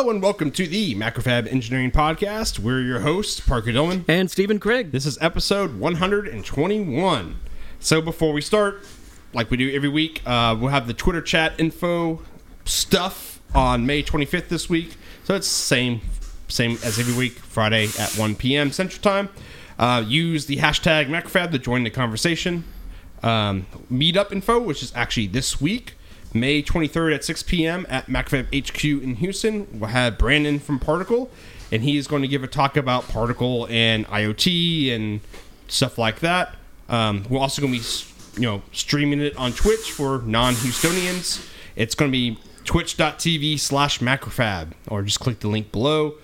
Hello and welcome to the Macrofab Engineering Podcast. We're your hosts, Parker Dolman. And Stephen Craig. This is episode 121. So before we start, like we do every week, uh, we'll have the Twitter chat info stuff on May 25th this week. So it's same same as every week, Friday at 1 p.m. Central Time. Uh, use the hashtag Macrofab to join the conversation. Um, meetup info, which is actually this week, May 23rd at 6 p.m. at Macrofab HQ in Houston. We'll have Brandon from Particle, and he is going to give a talk about Particle and IoT and stuff like that. Um, we're also going to be, you know, streaming it on Twitch for non-Houstonians. It's going to be twitch.tv slash macrofab, or just click the link below.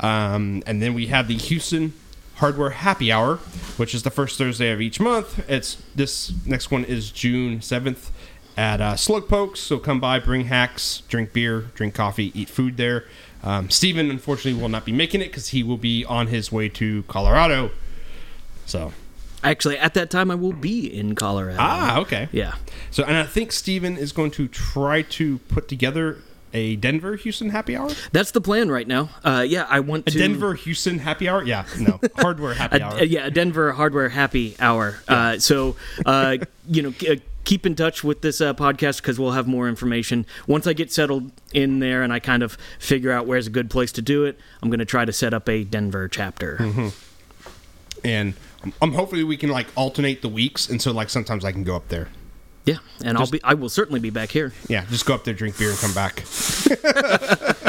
Um, and then we have the Houston Hardware Happy Hour, which is the first Thursday of each month. It's this next one is June 7th at uh, Slowpokes. So come by, bring hacks, drink beer, drink coffee, eat food there. Um, Stephen, unfortunately, will not be making it because he will be on his way to Colorado. So, Actually, at that time, I will be in Colorado. ah, okay. Yeah. So, and I think Stephen is going to try to put together a Denver Houston happy hour. That's the plan right now. Uh, yeah, I want A to. Denver Houston happy hour? Yeah, no. Hardware happy a- hour. yeah, a Denver hardware happy hour. Uh, so, uh, you know, uh, keep in touch with this uh, podcast because we'll have more information. Once I get settled in there and I kind of figure out where's a good place to do it, I'm going to try to set up a Denver chapter. Mm-hmm. and um, hopefully we can like alternate the weeks, and so like sometimes I can go up there. Yeah, and I'll be. I will certainly be back here. Yeah, just go up there, drink beer, and come back.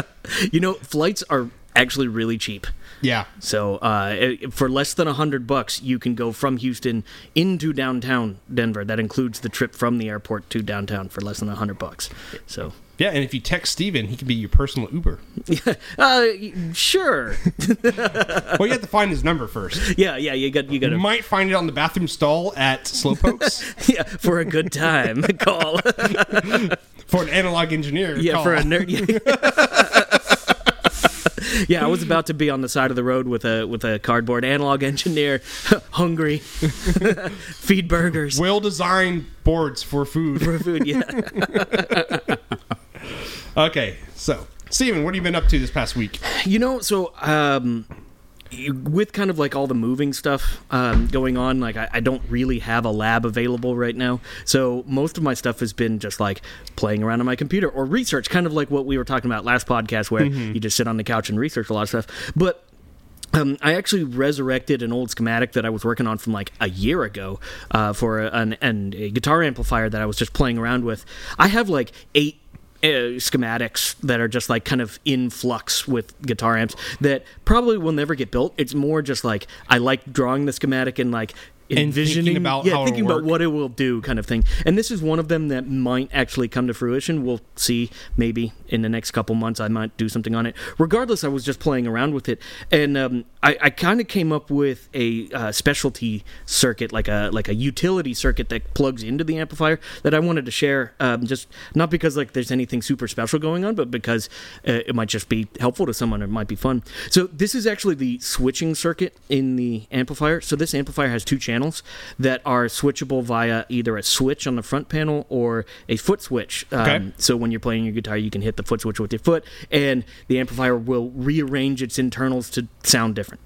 You know, flights are actually really cheap. Yeah, So uh, for less than a hundred bucks, you can go from Houston into downtown Denver. That includes the trip from the airport to downtown for less than a hundred bucks. So, yeah, and if you text Stephen, he can be your personal Uber. uh, sure, well, you have to find his number first. yeah, yeah, you got you got You might find it on the bathroom stall at Slowpokes yeah for a good time call. for an analog engineer. yeah, call. for a nerd. Yeah. I was about to be on the side of the road with a with a cardboard analog engineer, hungry, feed burgers well-designed boards for food. for food. Yeah. okay, so Stephen, what have you been up to this past week? You know, so um, with kind of like all the moving stuff um, going on, like I, I don't really have a lab available right now. So most of my stuff has been just like playing around on my computer or research, kind of like what we were talking about last podcast, where you just sit on the couch and research a lot of stuff. But um, I actually resurrected an old schematic that I was working on from like a year ago uh, for a, an, an, a guitar amplifier that I was just playing around with. I have like eight uh, schematics that are just like kind of in flux with guitar amps that probably will never get built. It's more just like I like drawing the schematic and like envisioning about yeah how thinking about what it will do kind of thing. And this is one of them that might actually come to fruition. We'll see. Maybe in the next couple months i might do something on it. Regardless i was just playing around with it. And um, i, I kind of came up with a uh, specialty circuit like a like a utility circuit that plugs into the amplifier that i wanted to share um, just not because like there's anything super special going on but because uh, it might just be helpful to someone. It might be fun. So this is actually the switching circuit in the amplifier. So this amplifier has two channels that are switchable via either a switch on the front panel or a foot switch. Um, Okay. So when you're playing your guitar, you can hit the foot switch with your foot, and the amplifier will rearrange its internals to sound different.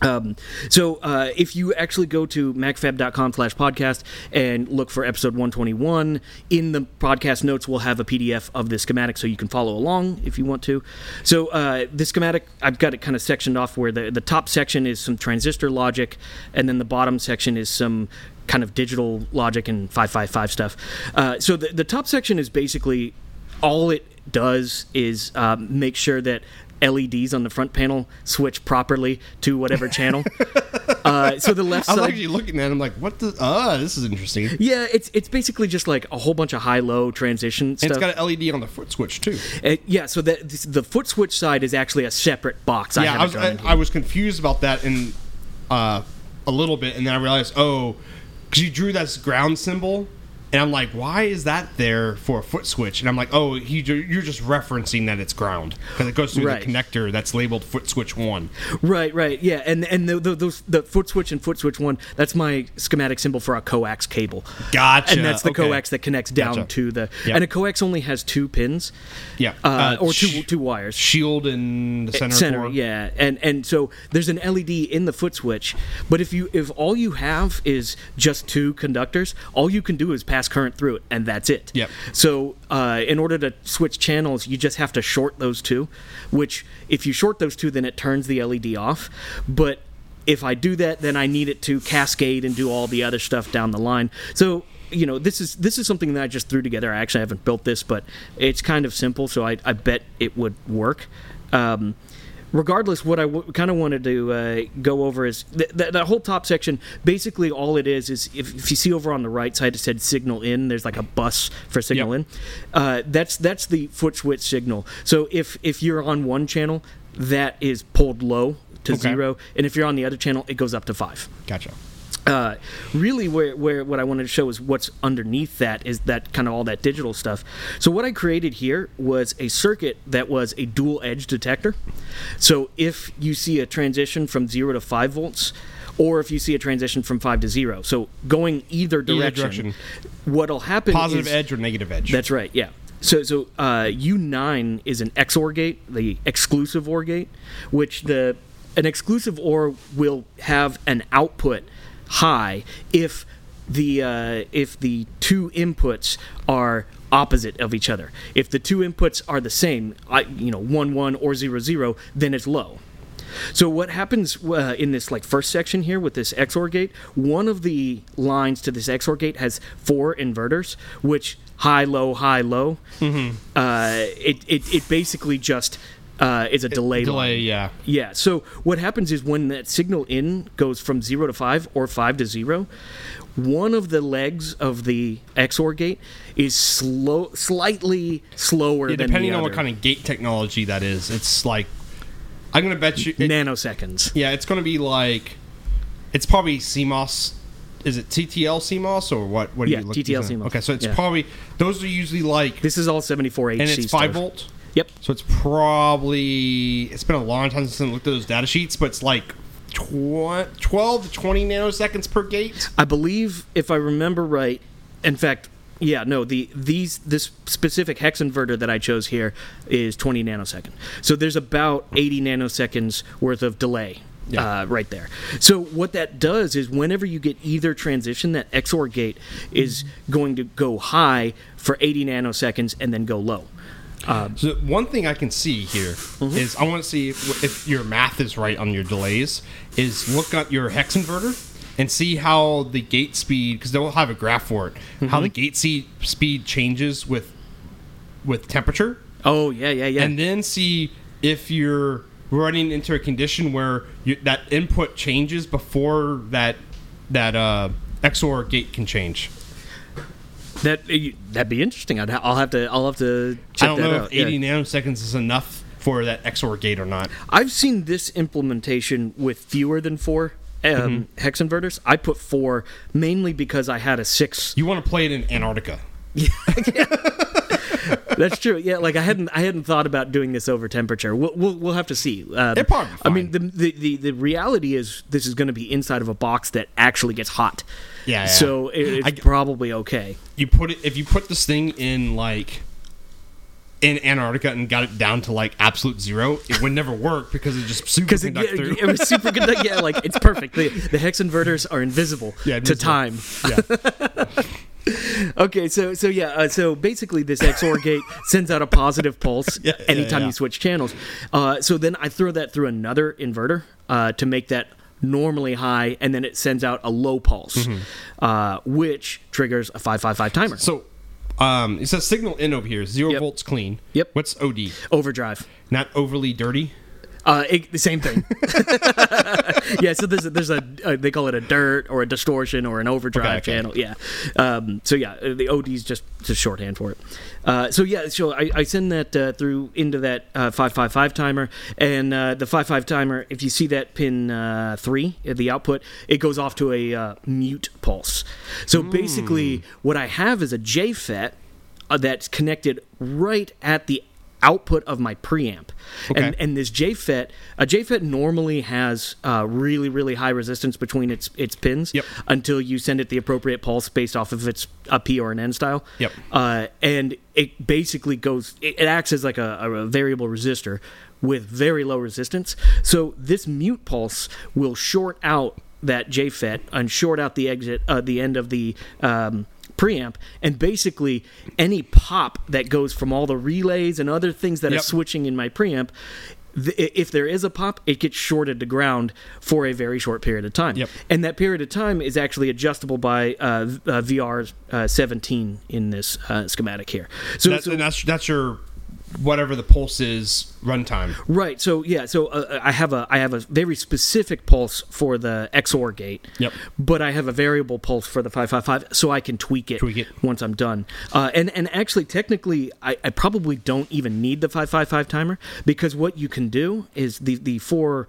Um, so uh, if you actually go to macrofab.com slash podcast and look for episode 121, in the podcast notes we'll have a PDF of the schematic so you can follow along if you want to. So uh, the schematic, I've got it kind of sectioned off where the, the top section is some transistor logic, and then the bottom section is some kind of digital logic and 555 stuff. Uh, so the, the top section is basically all it does is um, make sure that LEDs on the front panel switch properly to whatever channel. uh, so the left I was side. actually looking at. it, I'm like, what the? Ah, this is interesting. Yeah, it's it's basically just like a whole bunch of high-low transition stuff. it's got an LED on the foot switch too. Uh, yeah, so the the foot switch side is actually a separate box. I yeah, have I was I. I was confused about that in uh, a little bit, and then I realized, oh, because you drew that ground symbol And I'm like, why is that there for a foot switch? And I'm like, oh, he, you're just referencing that it's ground because it goes through Right. the connector that's labeled foot switch one. Right, right, yeah, and and the, the, those the foot switch and foot switch one. That's my schematic symbol for a coax cable. Gotcha. And that's the Okay. coax that connects down Gotcha. to the. Yep. And a coax only has two pins, Yeah, uh, or two sh- two wires. shield and the center. center core. yeah and and so there's an led in the foot switch but if you if all you have is just two conductors all you can do is pass current through it and that's it. Yep. so uh, in order to switch channels you just have to short those two which if you short those two then it turns the led off. But if i do that then i need it to cascade and do all the other stuff down the line. So you know this is this is something that i just threw together. I actually haven't built this but it's kind of simple so i, I bet it would work. Um, regardless, what I w- kind of wanted to uh, go over is th- th- that whole top section. Basically, all it is is if, if you see over on the right side, it said signal in. There's like a bus for signal Yep. in. Uh, that's that's the foot switch signal. So if if you're on one channel, that is pulled low to Okay. zero, and if you're on the other channel, it goes up to five Gotcha. Uh, really where, where what I wanted to show is what's underneath that is that kind of all that digital stuff. So what I created here was a circuit that was a dual edge detector. So if you see a transition from zero to five volts, or if you see a transition from five to zero, so going either direction, direction. what'll happen Positive is, edge or negative edge. that's right. Yeah. So so uh, U9 is an XOR gate, the exclusive OR gate, which the an exclusive OR will have an output high if the uh, if the two inputs are opposite of each other. If the two inputs are the same, I, you know, one one or zero zero, then it's low. So what happens uh, in this like first section here with this XOR gate? One of the lines to this XOR gate has four inverters, which high, low, high, low. Mm-hmm. Uh, it, it it basically just uh, is a delay. delay. line. Yeah. Yeah. So what happens is when that signal in goes from zero to five or five to zero, one of the legs of the XOR gate is slow, slightly slower Yeah, depending on what kind of gate technology that is, it's like I'm gonna bet you. It, nanoseconds. yeah, it's gonna be like it's probably CMOS. Is it TTL CMOS or what? What are Yeah, you looking TTL at? CMOS. Okay, so it's Yeah. probably those are usually like This is all 74H. and it's five volt. Yep. So it's probably it's been a long time since I looked at those data sheets, but it's like tw- 12 to 20 nanoseconds per gate. I believe, if I remember right, in fact, yeah, no, the these this specific hex inverter that I chose here is 20 nanosecond. So there's about 80 nanoseconds worth of delay. Yeah. Uh, right there. So what that does is whenever you get either transition, that XOR gate is going to go high for 80 nanoseconds and then go low. So one thing I can see here is Mm-hmm. I want to see if, if your math is right on your delays. Is look at your hex inverter and see how the gate speed because they'll have a graph for it. How Mm-hmm. the gate speed changes with with temperature, Oh yeah, yeah, yeah. and then see if you're running into a condition where you, that input changes before that that uh, XOR gate can change. That uh, that'd be interesting. I'd ha- I'll have to I'll have to check I don't that know out. if 80 yeah. nanoseconds is enough for that XOR gate or not. I've seen this implementation with fewer than four um, Mm-hmm. hex inverters. I put four mainly because I had a six. You want to play it in Antarctica. That's true. Yeah, like I hadn't I hadn't thought about doing this over temperature. We'll we'll, we'll have to see. Um, It'll probably be I mean, the, the the the reality is this is going to be inside of a box that actually gets hot. Yeah, yeah. So it, it's I- probably okay. you put it if you put this thing in like in Antarctica and got it down to like absolute zero, it would never work because it just super Because it, through. it was super good. Yeah, like it's perfect. The, the hex inverters are invisible Yeah, to time. yeah. Okay, so so yeah, uh, so basically this XOR gate sends out a positive pulse Yeah, anytime yeah. you switch channels. Uh, so then I throw that through another inverter uh, to make that normally high, and then it sends out a low pulse, Mm-hmm. uh, which triggers a five five five timer. So um, it says signal in over here, zero Yep. volts clean. Yep. What's OD? Overdrive. Not overly dirty. Uh, it, the same thing. yeah, so there's a, there's a uh, they call it a dirt or a distortion or an overdrive Okay, okay. channel. Yeah. Um, so yeah, uh, the OD is just just shorthand for it. Uh, so yeah, so I, I send that uh, through into that uh, five five five timer, and uh, the five five timer. If you see that pin uh, three, the output, it goes off to a uh, mute pulse. So basically, what I have is a JFET uh, that's connected right at the output of my preamp. Okay. And and this JFET, a JFET normally has uh, really really high resistance between its its pins Yep. until you send it the appropriate pulse based off of it's a P or an N style. Yep. Uh, and it basically goes. It, it acts as like a, a variable resistor with very low resistance. So this mute pulse will short out that JFET and short out the exit, uh, the end of the. Um, preamp and basically any pop that goes from all the relays and other things that Yep. are switching in my preamp th- if there is a pop it gets shorted to ground for a very short period of time Yep. and that period of time is actually adjustable by uh, uh, VR uh, 17 in this uh, schematic here. So, That's, so- and that's that's your whatever the pulse is runtime. right, so yeah, so uh, I have a I have a very specific pulse for the XOR gate. Yep. But I have a variable pulse for the 555, so I can tweak it, Tweak it. once I'm done. Uh, and and actually, technically, I, I probably don't even need the 555 timer because what you can do is the the four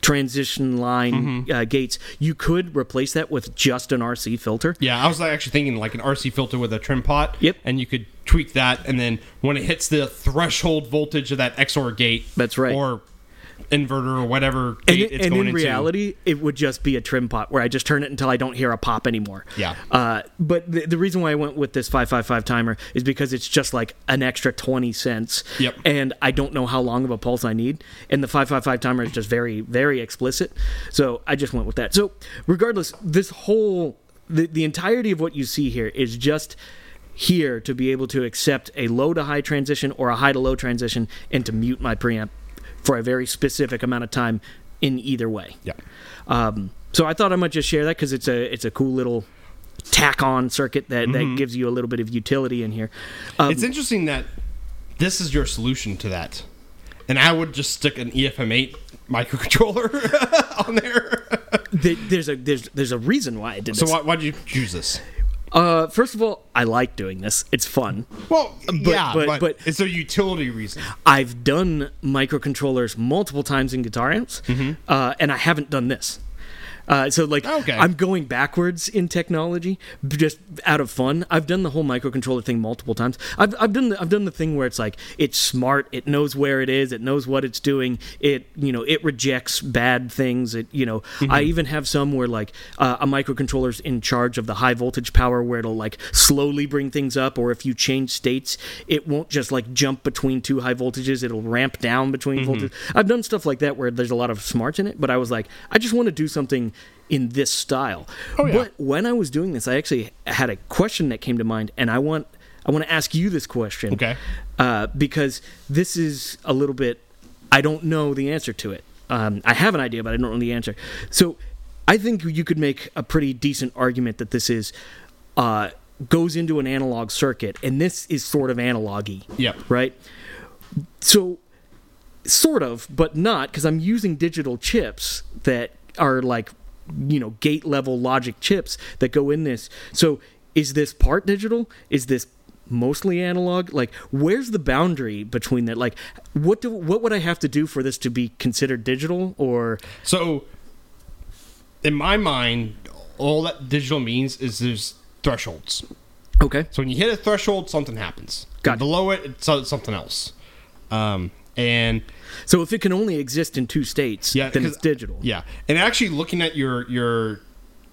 transition line Mm-hmm. uh, gates. You could replace that with just an RC filter. Yeah, I was actually thinking like an RC filter with a trim pot. Yep. And you could tweak that, and then when it hits the threshold voltage of that XOR gate, That's right. or inverter or whatever And, gate it- it's and in into. reality, it would just be a trim pot where I just turn it until I don't hear a pop anymore. Yeah. Uh, but the, the reason why I went with this 555 timer is because it's just like an extra 20 cents. Yep. And I don't know how long of a pulse I need. And the 555 timer is just very, very explicit. So I just went with that. So regardless, this whole, the, the entirety of what you see here is just here to be able to accept a low to high transition or a high to low transition and to mute my preamp for a very specific amount of time in either way. Yeah. Um, so I thought I might just share that because it's a it's a cool little tack on circuit that, that gives you a little bit of utility in here. Um, It's interesting that this is your solution to that, and I would just stick an E EFM8 microcontroller on there. th- there's a there's there's a reason why I did So this. why why'd you choose this? Uh, first of all, I like doing this. It's fun. Well, yeah, but- but, but- it's a utility reason. I've done microcontrollers multiple times in guitar amps, uh, and I haven't done this. Uh, so like Okay. I'm going backwards in technology just out of fun. I've done the whole microcontroller thing multiple times. I've, I've done the, I've done the thing where it's like it's smart, it knows where it is, it knows what it's doing. It you know it rejects bad things. It you know I even have some where like uh, a microcontroller's in charge of the high voltage power where it'll like slowly bring things up, or if you change states, it won't just like jump between two high voltages. It'll ramp down between voltages. I've done stuff like that where there's a lot of smarts in it, but I was like, I just want to do something in this style. yeah. But when I was doing this, I actually had a question that came to mind, and I want I want to ask you this question. Okay. Uh, because this is a little bit, I don't know the answer to it. Um, I have an idea, but I don't know the answer. So I think you could make a pretty decent argument that this is uh, goes into an analog circuit, and this is sort of analogy. Yep. Right. So sort of, but not because I'm using digital chips that are like, you know, gate level logic chips that go in this. So is this part digital? Is this mostly analog? Like, where's the boundary between that? Like, what do what would I have to do for this to be considered digital? Or So, in my mind, all that digital means is there's thresholds. okay, So when you hit a threshold, something happens. Gotcha. Below it, it's something else. Um, and so if it can only exist in two states, yeah, then it's digital. Yeah, and actually looking at your your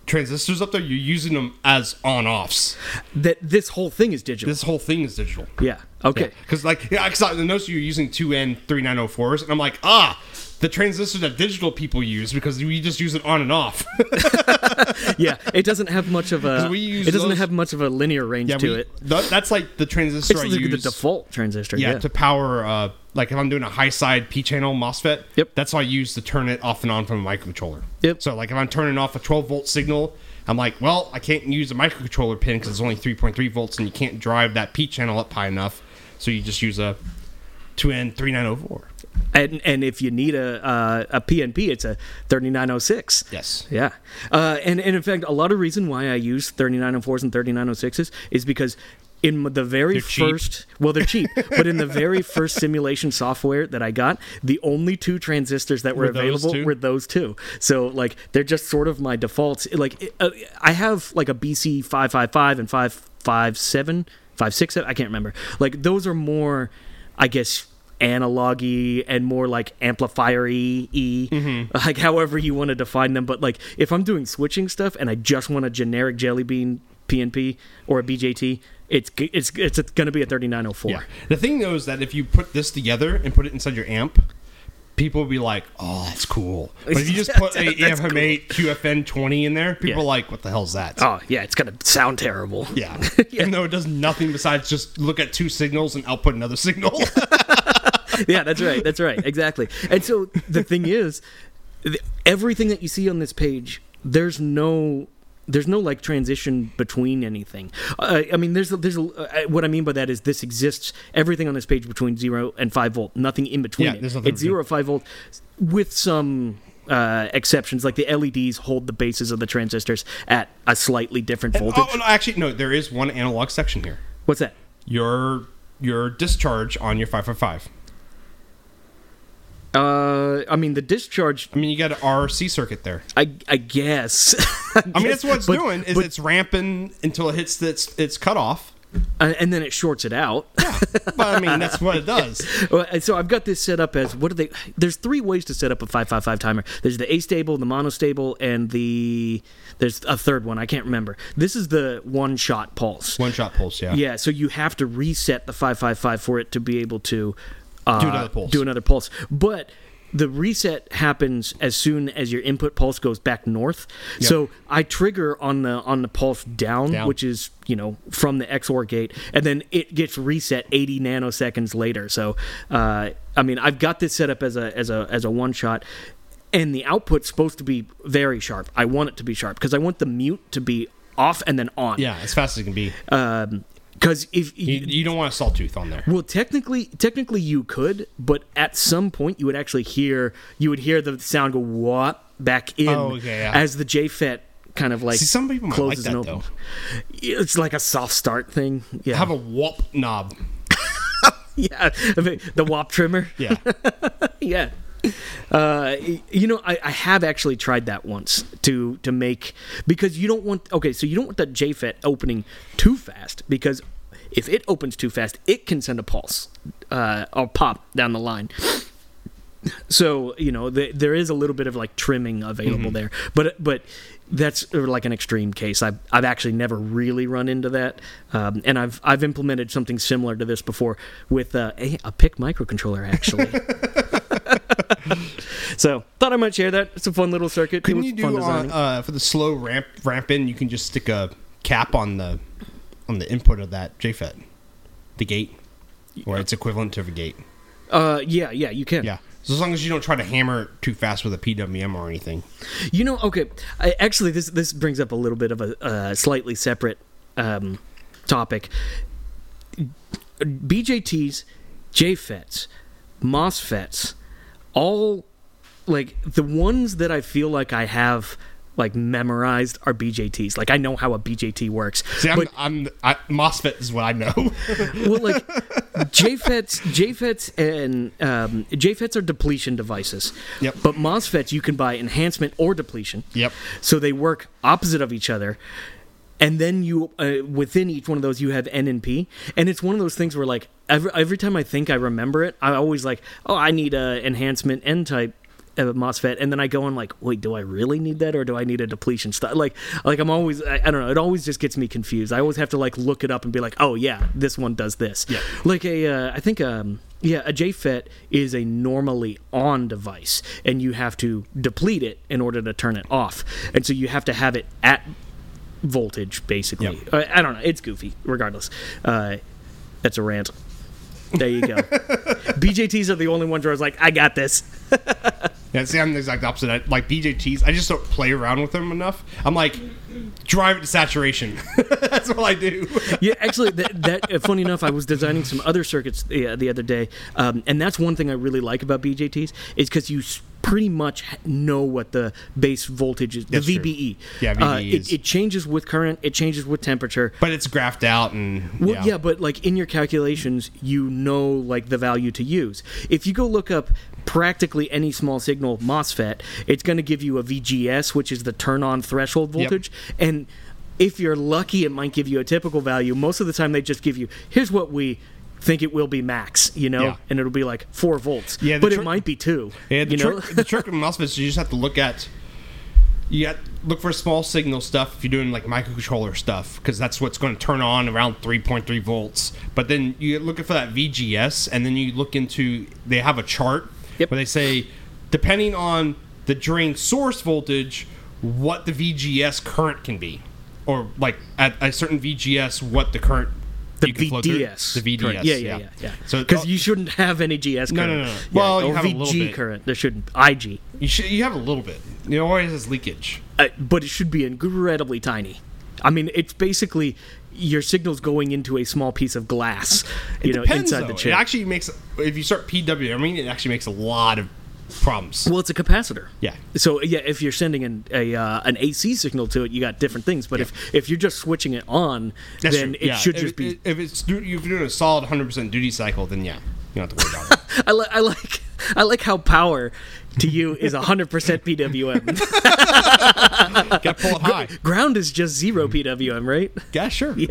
transistors up there, you're using them as on offs. That this whole thing is digital. This whole thing is digital. yeah. Okay. Because like yeah, because I noticed you're using two N three nine zero fours, and I'm like ah. The transistor that digital people use because we just use it on and off. yeah, it doesn't have much of a. use it doesn't those- have much of a linear range yeah, to we, it. th- that's like the transistor It's I the, the default transistor. yeah, Yeah. to power uh like if I'm doing a high side P channel MOSFET. Yep. That's how I use to turn it off and on from a microcontroller. Yep. So like if I'm turning off a 12 volt signal, I'm like, well, I can't use a microcontroller pin because it's only 3.3 volts and you can't drive that P channel up high enough. So you just use a 2N3904. And and if you need a uh, a PNP, it's a 3906. Yes. Yeah, uh, and and in fact, a lot of reason why I use 3904s and 3906s is because in the very first, well, they're cheap, but in the very first simulation software that I got, the only two transistors that were, Were available were those two. So like they're just sort of my defaults. Like uh, I have like a BC 555 and 557, 567, I can't remember. Like those are more, I guess analogy and more like amplifier y Mm-hmm. like however you want to define them but like if i'm doing switching stuff and i just want a generic jelly bean pnp or a bjt it's it's it's going to be a 3904 Yeah. The thing though is that if you put this together and put it inside your amp, people will be like, "Oh, that's cool." But if you just put a That's EFM8 QFN 20 in there, people Yeah. are like, "What the hell's that?" oh yeah it's going to sound terrible Yeah. Even though it does nothing besides just look at two signals and output another signal. yeah, that's right. That's right. Exactly. And so the thing is, th- everything that you see on this page, there's no. There's no like transition between anything. Uh, I mean, there's there's a, uh, what I mean by that is this exists everything on this page between zero and five volt, nothing in between. Yeah, it. there's nothing It's zero or volt, with some uh, exceptions. Like the LEDs hold the bases of the transistors at a slightly different voltage. oh, no, actually, no. There is one analog section here. What's that? Your your discharge on your 555. Uh, I mean, the discharge. I mean, you got an RC circuit there. I I guess. I mean, that's what it's But- doing. Is it's ramping until it hits its its cutoff. uh, and then it shorts it out. But I mean, that's what it does. So I've got this set up as what are they? There's three ways to set up a five five five timer. There's the astable, the monostable, and the there's a third one I can't remember. This is the one shot pulse. One shot pulse. Yeah. Yeah, so you have to reset the five five five for it to be able to uh, Do another pulse. Do another pulse, but. The reset happens as soon as your input pulse goes back north. So I trigger on the on the pulse down, Down. which is you know from the XOR gate, and then it gets reset 80 nanoseconds later. So uh, I mean, I've got this set up as a as a as a one shot, and the output's supposed to be very sharp. I want it to be sharp because I want the mute to be off and then on. Yeah, as fast as it can be. Because if You, you don't want a sawtooth on there. well, technically, technically you could, but at some point you would actually hear you would hear the sound go what back in Oh, okay, yeah. as the JFET kind of like See, some people might like closes that and though. It's like a soft start thing. Yeah, Have a whoop knob. yeah, the WAP trimmer. Yeah. yeah. Uh, you know, I, I have actually tried that once to to make because you don't want okay, so you don't want that JFET opening too fast because if it opens too fast, it can send a pulse uh, or pop down the line. So you know, th- there is a little bit of like trimming available there, but but that's uh, like an extreme case. I've I've actually never really run into that, um, and I've I've implemented something similar to this before with uh, a, a PIC microcontroller actually. so thought I might share that. It's a fun little circuit. Couldn't you do fun uh, uh, for the slow ramp ramp in? You can just stick a cap on the on the input of that JFET, the gate, or it's equivalent to the gate. Uh, yeah, yeah, you can. Yeah. So as long as you don't try to hammer it too fast with a PWM or anything. You know, okay. I, actually, this this brings up a little bit of a uh, slightly separate um, topic. BJTs, JFETs, MOSFETs, all like the ones that I feel like I have like memorized are BJTs. Like I know how a BJT works. See, I'm, but I'm I, MOSFET is what I know. well, like JFETs, JFETs, and um, JFETs are depletion devices. Yep. But MOSFETs, you can buy enhancement or depletion. Yep. So they work opposite of each other. And then you, uh, within each one of those, you have N and P, and it's one of those things where, like, every every time I think I remember it, I always like, oh, I need a enhancement N type uh, MOSFET, and then I go and like, wait, do I really need that, or do I need a depletion stuff? Like, like I'm always, I, I don't know, it always just gets me confused. I always have to like look it up and be like, oh yeah, this one does this. Yeah. Like a, uh, I think, um, yeah, a JFET is a normally on device, and you have to deplete it in order to turn it off, and so you have to have it at voltage, basically. Yep. Uh, I don't know. It's goofy, regardless. Uh, that's a rant. There you go. BJTs are the only ones where I was like, I got this. Yeah, see, I'm the exact opposite. I, like BJTs, I just don't play around with them enough. I'm like, drive it to saturation. That's all I do. yeah, actually, that, that uh, funny enough, I was designing some other circuits the, the other day, um, and that's one thing I really like about BJTs is because you pretty much know what the base voltage is, the That's true. VBE. Yeah, Uh, VBE is- it, it changes with current, it changes with temperature. But it's graphed out and Well, yeah. yeah. but like in your calculations, you know like the value to use. If you go look up practically any small signal MOSFET, it's going to give you a VGS, which is the turn on threshold voltage. Yep. voltage, and if you're lucky, it might give you a typical value. Most of the time, they just give you here's what we think it will be max, you know, Yeah. and it'll be like four volts. Yeah, but tr- it might be two. Yeah, the you know, trick, the trick with MOSFETs, you just have to look at. You got look for small signal stuff if you're doing like microcontroller stuff because that's what's going to turn on around 3.3 volts. But then you're looking for that VGS, and then you look into they have a chart Yep. where they say depending on the drain source voltage, what the VGS current can be, or like at a certain VGS, what the current the you can flow through. VDS. the VDS. Yeah, yeah, yeah, yeah. So because you shouldn't have any GS current. no, no, no. Yeah, Well, you have a little bit. current. There shouldn't IG. you should you have a little bit. It always has leakage. uh, but it should be incredibly tiny. I mean, it's basically your signal's going into a small piece of glass, you know, Depends, inside though. the chip. It actually makes if you start PW, I mean, it actually makes a lot of problems. well, it's a capacitor. Yeah. So yeah, if you're sending an a uh, an AC signal to it, you got different things. But if if you're just switching it on, That's then true. it Yeah. should if, just be. if it's if you're doing a solid 100 percent duty cycle, then yeah, you don't have to worry about it. I, li- I like I like how power to you is 100% PWM. Gotta pull it high. Ground is just zero PWM, right? Yeah, sure.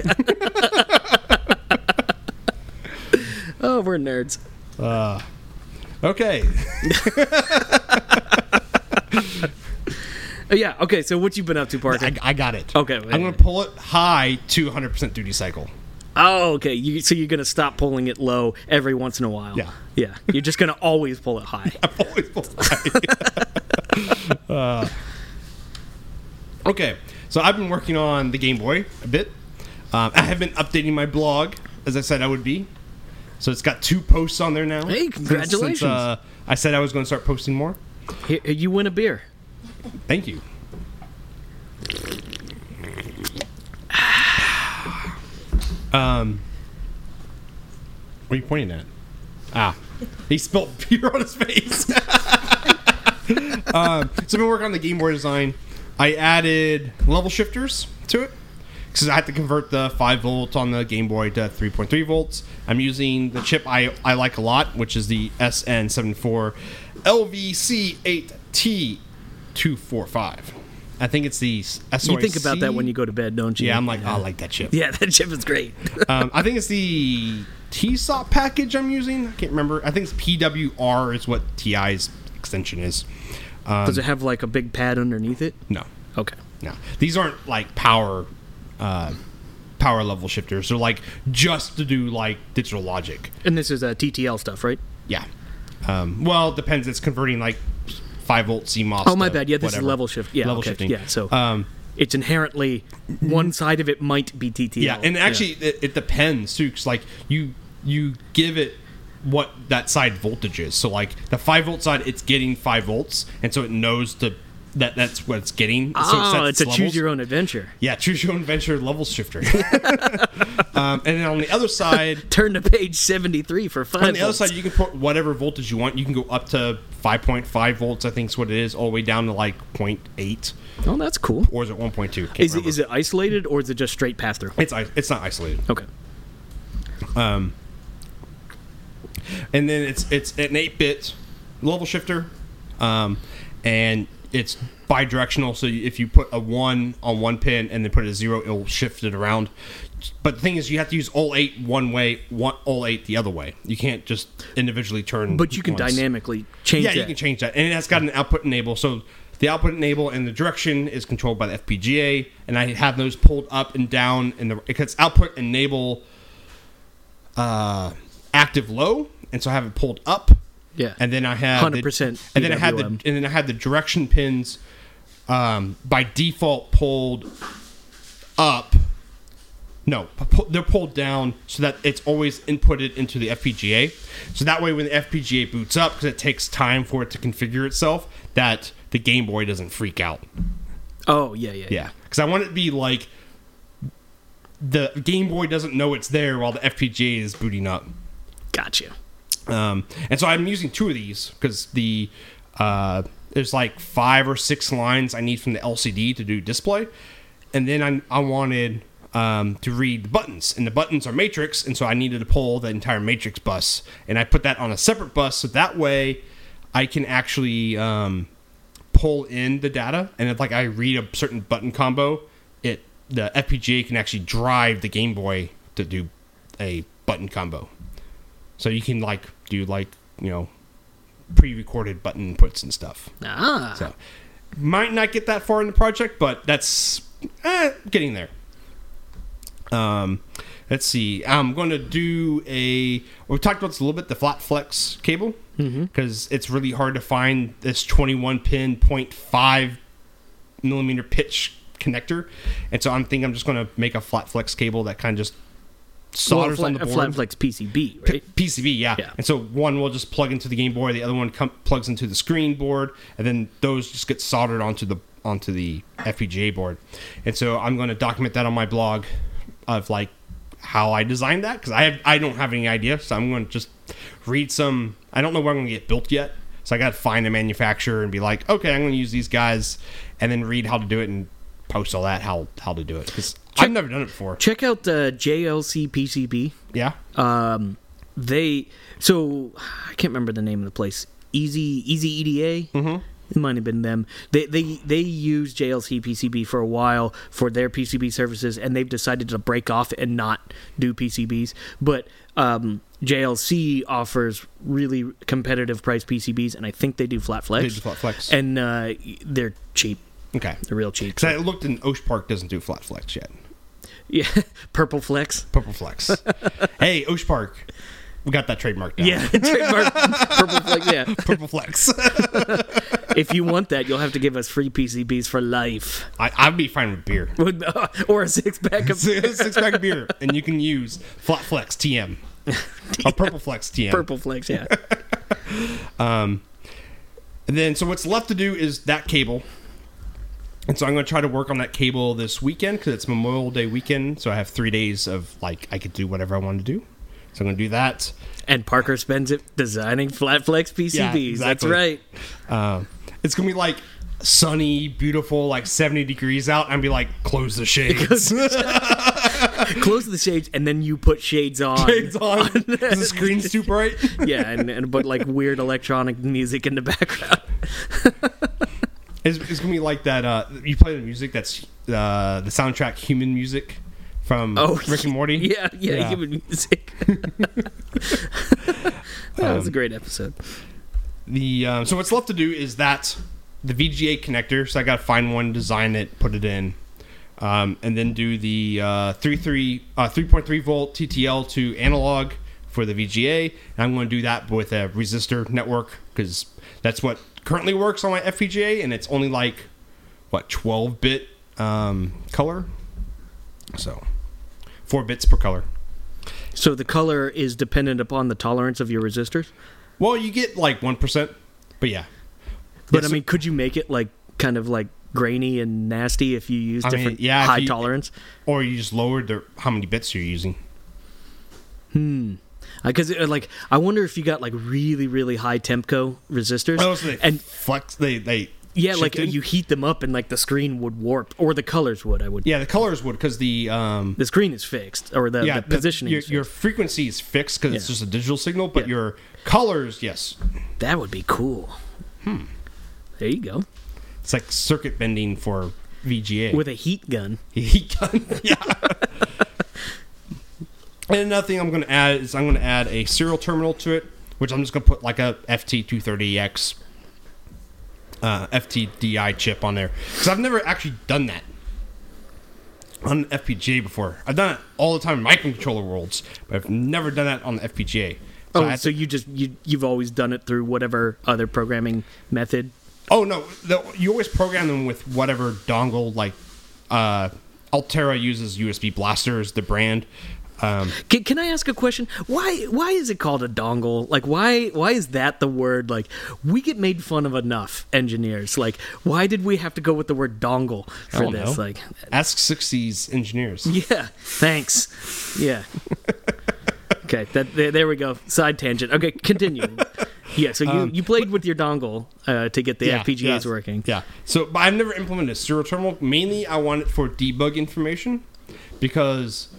Oh, we're nerds. Okay. Uh, yeah. Okay. So what you been up to, Parker? I, I got it. Okay, I'm gonna pull it high to 100 percent duty cycle. Oh, okay. You, so you're gonna stop pulling it low every once in a while. Yeah. Yeah. You're just gonna always pull it high. I've always pulled it high. Uh, okay, so I've been working on the Game Boy a bit. Um, I have been updating my blog as I said I would be. So it's got two posts on there now. Hey, congratulations. Since, uh, I said I was going to start posting more. Here, you win a beer. Thank you. um, what are you pointing at? Ah, he spilled beer on his face. um, so I've been working on the Game Boy design. I added level shifters to it because I had to convert the 5 volt on the Game Boy to 3.3 volts. I'm using the chip I, I like a lot, which is the SN74 LVC8T245. I think it's the SOIC. You think about that when you go to bed, don't you? Yeah, I'm like, oh, I like that chip. Yeah, that chip is great. um, I think it's the TSOP package I'm using. I can't remember. I think it's PWR is what TI's extension is. Um, Does it have like a big pad underneath it? no, Okay. no. These aren't like power uh, power level shifters. They're like just to do like digital logic. And this is uh, TTL stuff, right? Yeah. Um, well, it depends. It's converting like five volt CMOS. Oh, my bad. Yeah, this whatever. is level shift. Yeah, level okay. shifting. Yeah, so Um, it's inherently one side of it might be TTL. Yeah, and actually, It, it depends too. Cause like you you give it what that side voltage is. So like the five volt side, it's getting five volts, and so it knows to that that's what it's getting. so Oh, sets it's a choose your own adventure. Yeah, choose your own adventure level shifter. um, and then on the other side, Turn to page 73 for five on the other side, you can put whatever voltage you want. You can go up to 5.5 volts, I think is what it is, all the way down to like 0.8 Oh, that's cool. or is it 1.2? Is it, remember. is it isolated or is it just straight pass through? It's it's not isolated. Okay. Um. and then it's it's an 8-bit level shifter um, and it's bidirectional so if you put a 1 on one pin and then put a 0 it'll shift it around. But the thing is you have to use all 8 one way one all 8 the other way. You can't just individually turn But you can once. dynamically change yeah that. you can change that. And it has got an output enable. So the output enable and the direction is controlled by the FPGA and I have those pulled up and down And the because output enable uh, active low and so I have it pulled up Yeah. and then I have the- 100% and then I had the and then I had the direction pins um, by default pulled up No, they're pulled down so that it's always inputted into the FPGA. So that way, when the FPGA boots up, because it takes time for it to configure itself, that the Game Boy doesn't freak out. Oh yeah, yeah, Yeah, because I want it to be like the Game Boy doesn't know it's there while the FPGA is booting up. Gotcha. Um, and so I'm using two of these because the uh, there's like five or six lines I need from the LCD to do display, and then I, I wanted um, to read the buttons, and the buttons are matrix, and so I needed to pull the entire matrix bus, and I put that on a separate bus so that way I can actually um, pull in the data, and if like I read a certain button combo, it the FPGA can actually drive the Game Boy to do a button combo. So you can like do like you know pre-recorded button inputs and stuff. Ah, So might not get that far in the project, but that's eh, getting there. Um, let's see. I'm going to do a. We talked about this a little bit. The flat flex cable because it's really hard to find this 21 pin 0.5 millimeter pitch connector, and so I'm thinking I'm just going to make a flat flex cable that kind of just well, solders flat, on the uh, board. flat flex PCB, P- PCB, yeah. Yeah. And so one will just plug into the Game Boy, the other one com- plugs into the screen board, and then those just get soldered onto the onto the FPGA board. And so I'm going to document that on my blog of like how I designed that because I have I don't have any idea, so I'm going to just read some. I don't know where I'm going to get built yet, so I got to find a manufacturer and be like, okay, I'm going to use these guys, and then read how to do it and post all that how how to do it because I've never done it before. Check out the JLC PCB. Yeah. Um, they so I can't remember the name of the place. Easy Easy EDA. Mm-hmm. It might have been them. They they they use JLC PCB for a while for their PCB services, and they've decided to break off and not do PCBs. But um, JLC offers really competitive price PCBs, and I think they do flat flex. They do flat flex. and uh, they're cheap. Okay. They're real cheap. Because I looked in Osh Park doesn't do flat flex yet. Yeah, purple flex. Purple Flex. hey, Osh Park, we got that trademark now. Yeah, trademark purple flex. Yeah. Purple Flex. if you want that, you'll have to give us free PCBs for life, I, I'd be fine with beer. or a six pack of Six pack of beer, and you can use Flat Flex TM. Or Purple Flex TM. purple flex. Yeah. um, And then, so what's left to do is that cable. And so I'm going to try to work on that cable this weekend because it's Memorial Day weekend. So I have three days of like I could do whatever I want to do. So I'm going to do that. And Parker spends it designing flat flex PCBs. That's exactly. right. Um, it's gonna be like sunny, beautiful, like 70 degrees out, and be like, close the shades. Close the shades, and then you put shades on. shades on. 'cause the screen's too bright. yeah, and, and but like weird electronic music in the background. It's, it's gonna be like that. Uh, you play the music that's uh, the soundtrack, human music from Oh, Rick and Morty. Yeah, yeah, Yeah. human music. that was a great episode. The um, so what's left to do is that the VGA connector. So I got to find one, design it, put it in, um, and then do the uh, 3.3 uh, 3.3 volt TTL to analog for the VGA. And I'm going to do that with a resistor network because that's what currently works on my FPGA, and it's only like what 12 bit um, color, so four bits per color. So the color is dependent upon the tolerance of your resistors. Well, you get like one percent, but yeah. But Yeah, I so- mean, could you make it like kind of like grainy and nasty if you use I mean, different yeah, high you- tolerance? or you just lowered the how many bits you're using. Because uh, like, I wonder if you got like really really high Tempco resistors, Oh, so and flex. They they yeah, like you heat them up and like the screen would warp, or the colors would. I would. yeah the colors would because the um The screen is fixed, or the, yeah the positioning. your, is your frequency is fixed because it's just a digital signal, but Yeah. your colors yes That would be cool. Hmm. There you go. it's like circuit bending for VGA With a heat gun. heat gun yeah. and another thing I'm going to add is I'm going to add a serial terminal to it, which I'm just going to put like a FT230X uh, FTDI chip on there because I've never actually done that on an FPGA before. I've done it all the time in microcontroller worlds, but I've never done that on the FPGA. So Oh, so to- you just you you've always done it through whatever other programming method. oh no, the, you always program them with whatever dongle like uh, Altera uses USB blasters, the brand. Um, Can, can I ask a question? Why why is it called a dongle? Like why why is that the word? Like we get made fun of enough engineers. Like why did we have to go with the word dongle for this? know. Like ask 60s engineers. yeah, thanks. Yeah. okay, that there, there we go. Side tangent. Okay, continue. Yeah, so you, Um, you played with your dongle uh, to get the FPGAs yes, working. Yeah. So, but I've never implemented a serial terminal. Mainly, I want it for debug information because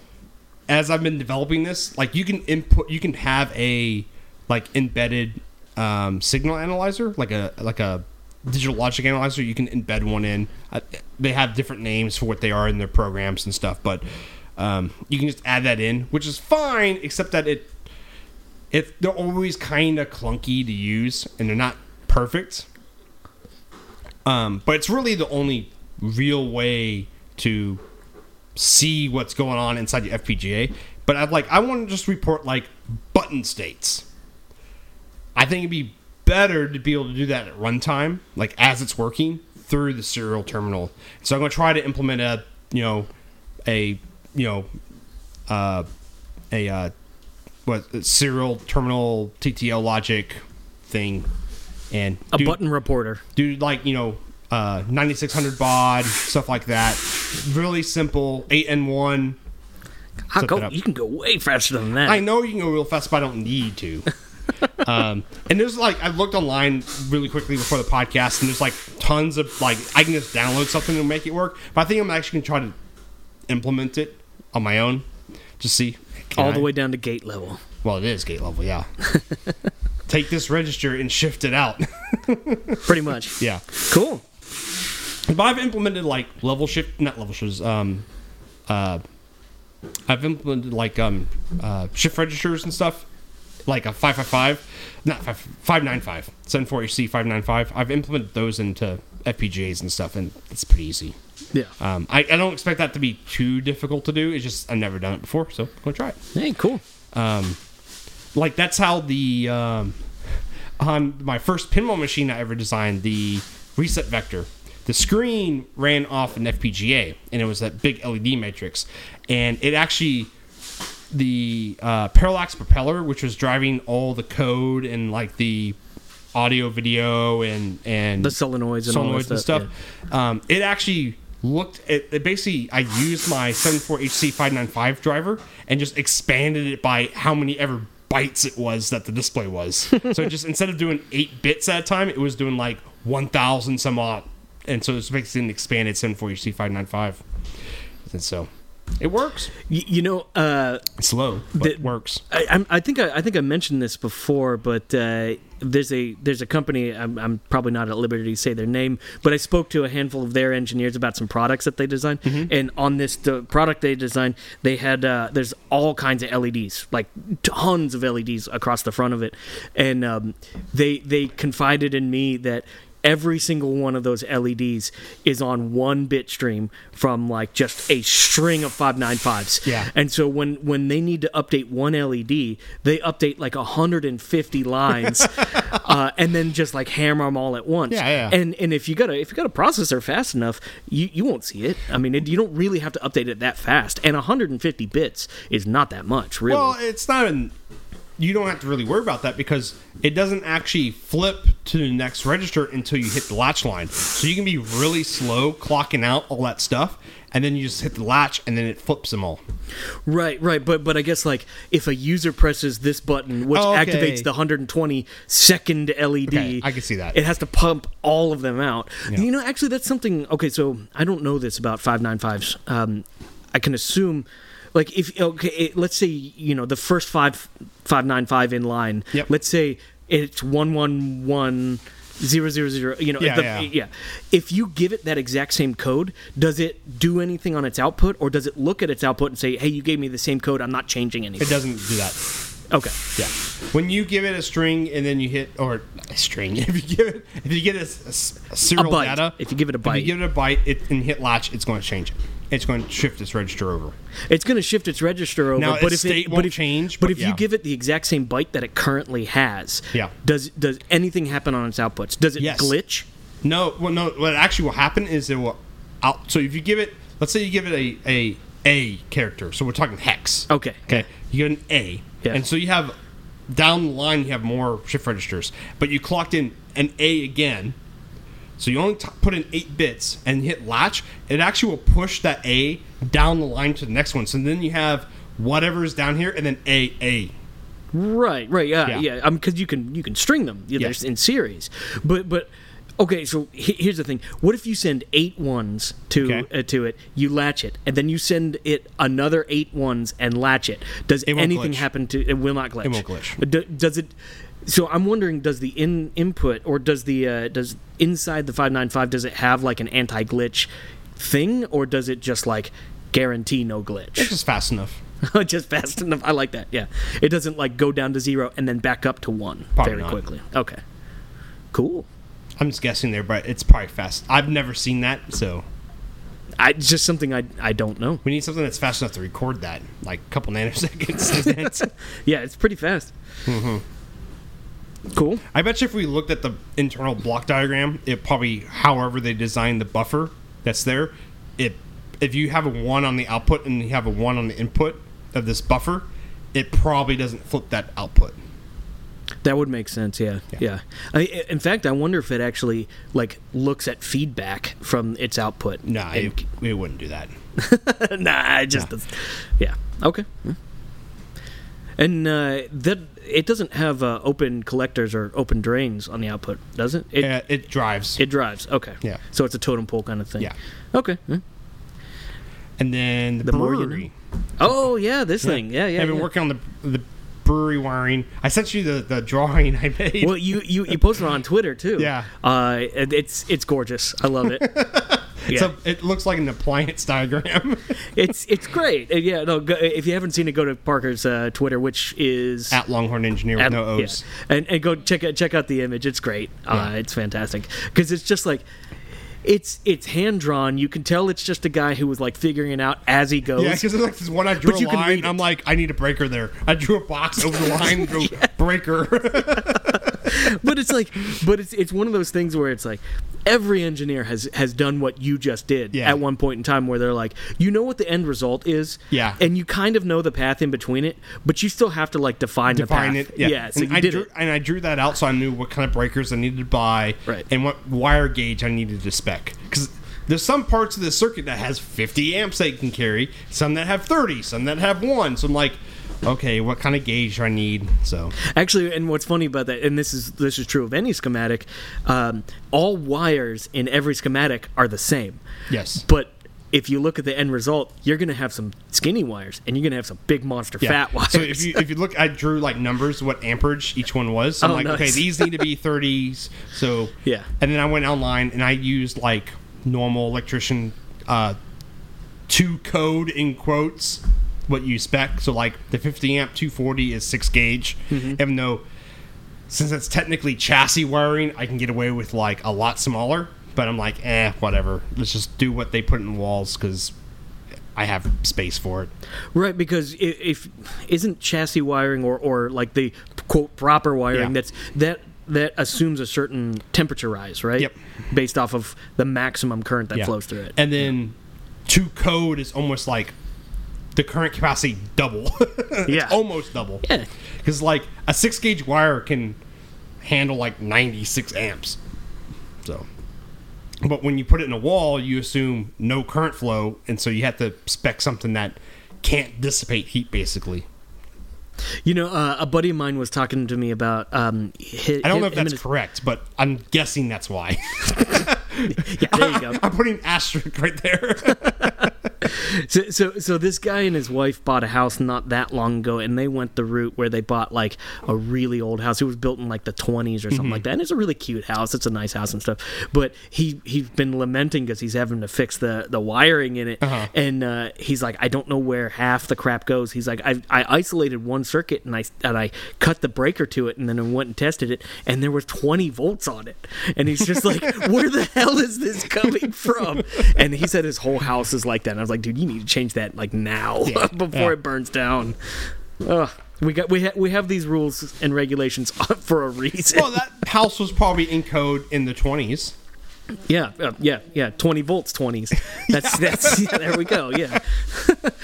as I've been developing this, like you can input, you can have a like embedded um, signal analyzer, like a like a digital logic analyzer. You can embed one in. They have different names for what they are in their programs and stuff, but um, you can just add that in, which is fine, except that it it they're always kind of clunky to use and they're not perfect. Um, but it's really the only real way to see what's going on inside the FPGA. But I'd like I want to just report like button states. I think it'd be better to be able to do that at runtime, like as it's working through the serial terminal. So I'm going to try to implement a you know a you know uh, a uh, what serial terminal TTL logic thing and A do- button reporter. do like you know uh 9600 baud stuff like that. Really simple 8 and 1 How Set go, you can go way faster than that. i know you can go real fast but i don't need to. Um and there's like i looked online really quickly before the podcast and there's like tons of like i can just download something and make it work but i think i'm actually gonna try to implement it on my own just see. All the I- way down to gate level. well it is gate level yeah. Take this register and shift it out. Pretty much. yeah. Cool. But I've implemented like level shift, not level shifts. Um, uh, I've implemented like um, uh, shift registers and stuff, like a five five five, not five five nine five, seven four HC five nine five. I've implemented those into FPGAs and stuff, and it's pretty easy. Yeah. Um, I, I don't expect that to be too difficult to do. It's just I've never done it before, so I'm gonna try it Hey, cool. like that's how the um, on my first pinball machine I ever designed the reset vector. The screen ran off an FPGA, and it was that big LED matrix, and it actually the uh, parallax propeller, which was driving all the code and like the audio, video, and and The solenoids and all that solenoids and stuff, stuff. Um, it actually looked. It, it basically, I used my 74HC595 driver and just expanded it by how many ever bytes it was that the display was. so it just instead of doing eight bits at a time, it was doing like 1,000 some odd, and so it's basically an expanded 74HC595. And so it works. Y- you know, uh, It's slow, but The- it works. I, I'm- think I, I think I mentioned this before, but uh, there's a there's a company. I'm, I'm probably not at liberty to say their name, but I spoke to a handful of their engineers about some products that they designed, and on this the product they designed, they had uh, there's all kinds of LEDs, like tons of LEDs across the front of it, and um, they they confided in me that every single one of those LEDs is on one bit stream from like just a string of 595s. Yeah. And so when when they need to update one LED, they update like 150 lines uh, and then just like hammer them all at once. Yeah, yeah. And and if you got a if you got a processor fast enough, you, you won't see it. I mean, it, you don't really have to update it that fast. And 150 bits is not that much, really. Well, it's not an. You don't have to really worry about that because it doesn't actually flip to the next register until you hit the latch line. So you can be really slow clocking out all that stuff, and then you just hit the latch, and then it flips them all. Right, right, but but I guess like if a user presses this button, which Oh, okay. activates the 120 second LED, Okay, I can see that. It has to pump all of them out. Yeah. You know, actually, that's something. Okay, so I don't know this about 595s. Um, I can assume, like if okay, it, let's say you know the first five 595 in line. Yep. Let's say it's one one one. Zero zero zero. You know, Yeah, the- yeah. yeah. If you give it that exact same code, does it do anything on its output, or does it look at its output and say, "Hey, you gave me the same code. I'm not changing anything." It doesn't do that. Okay. Yeah. When you give it a string and then you hit or a string, if you give it if you get a, a a serial byte. data, If you give it a byte, if you give it a byte it, and hit latch, it's going to change it. It's going to shift its register over. It's going to shift its register over, Now, but its if state it, won't but if, change, but but if you give it the exact same byte that it currently has, Yeah. does does anything happen on its outputs? Does it Yes. glitch? No, well, no. What actually will happen is it will out. So if you give it let's say you give it a a A character. So we're talking hex. Okay. Okay. You get an A. Yeah. And so you have down the line you have more shift registers, but you clocked in an A again. So you only t- put in eight bits and hit latch. It actually will push that A down the line to the next one. So then you have whatever's down here and then A A. Right, right, yeah, Yeah. yeah. Um, because you can you can string them yeah, Yeah. there's in series, but but okay. So here's the thing: what if you send eight ones to Okay. uh, to it, you latch it, and then you send it another eight ones and latch it? Does won't anything glitch. happen to it? Will not glitch. It won't glitch. Do- does it? So I'm wondering, does the in input or does the uh, does inside the five nine five does it have like an anti glitch thing, or does it just like guarantee no glitch? It's just fast enough. just fast enough. I like that. Yeah, it doesn't like go down to zero and then back up to one Probably very not. quickly. Okay, cool. I'm just guessing there, but it's probably fast. I've never seen that, so I it's just something I I don't know. we need something that's fast enough to record that, like a couple nanoseconds. Yeah, it's pretty fast. Mm-hmm. Cool. I bet you if we looked at the internal block diagram, it probably, however they designed the buffer that's there, it if you have a one on the output and you have a one on the input of this buffer, it probably doesn't flip that output. That would make sense. Yeah, Yeah. yeah. I, in fact, I wonder if it actually like looks at feedback from its output. Nah, And- it, it wouldn't do that. nah, it just. Yeah. Okay. And uh, that it doesn't have uh, open collectors or open drains on the output, does it? It, Uh, it drives. it drives. Okay. Yeah. So it's a totem pole kind of thing. Yeah. Okay. And then the, The more you brewery. Oh yeah, this thing. Yeah, yeah. I've been yeah. working on the the brewery wiring. I sent you the, the drawing I made. Well, you, you you posted it on Twitter too. Yeah. Uh, it- it's it's gorgeous. I love it. Yeah. So it looks like an appliance diagram it's it's great. Uh, Yeah. No. Go, if you haven't seen it, go to Parker's uh, Twitter, which is at Longhorn Engineer with at- no yeah. O's. and and go check out check out the image. It's great. Uh, Yeah. it's fantastic because it's just like. It's it's hand drawn. You can tell it's just a guy who was like figuring it out as he goes. Yeah, because there's like this one I drew But a line. I'm like, I need a breaker there. I drew a box over the line, and go breaker. but it's like but it's it's one of those things where it's like every engineer has has done what you just did Yeah. at one point in time where they're like you know what the end result is Yeah. and you kind of know the path in between it but you still have to like define, Define the it. path Yeah. so I drew, it and I drew that out so I knew what kind of breakers I needed to buy, Right. and what wire gauge I needed to spec. Because there's some parts of the circuit that has 50 amps they can carry, some that have 30, some that have one. So I'm like, okay, what kind of gauge do I need? So actually and what's funny about that and this is this is true of any schematic um, all wires in every schematic are the same yes, but if you look at the end result you're going to have some skinny wires and you're going to have some big monster Yeah. fat wires So if you if you look, I drew like numbers, what amperage each one was. So I'm Oh, like, okay, these need to be 30s. So Yeah. and then I went online and I used like normal electrician uh, to code in quotes what you spec. So like the 50 amp 240 is six gauge, Mm-hmm. even though since it's technically chassis wiring, I can get away with like a lot smaller. But I'm like, eh, whatever. Let's just do what they put in the walls because I have space for it. Right, because i- if isn't chassis wiring or, or like the quote proper wiring Yeah. that's that that assumes a certain temperature rise, right? Yep. Based off of the maximum current that Yeah. flows through it. And then to code is almost like the current capacity double. It's Yeah. almost double. Yeah. Because like a six gauge wire can handle like 96 amps. So. But when you put it in a wall, you assume no current flow, and so you have to spec something that can't dissipate heat, basically. You know, uh, a buddy of mine was talking to me about. Um, I don't know if that's his- correct, but I'm guessing that's why. Yeah, there you go. I'm putting asterisk right there. So, so, so this guy and his wife bought a house not that long ago, and they went the route where they bought like a really old house. It was built in like the 20s or something like that, and it's a really cute house. It's a nice house and stuff. But he he's been lamenting because he's having to fix the the wiring in it, Uh-huh. and uh, he's like, I don't know where half the crap goes. He's like, I I isolated one circuit and I and I cut the breaker to it, and then I went and tested it, and there was 20 volts on it, and he's just like, where the hell is this coming from? And he said his whole house is like that. And I was like, dude, you need to change that like now Yeah. before Yeah. it burns down. Ugh. We got we ha- we have these rules and regulations for a reason. well, that house was probably in code in the 20s. Yeah, uh, yeah, yeah. Twenty volts, twenties. That's that's. Yeah, there we go. Yeah.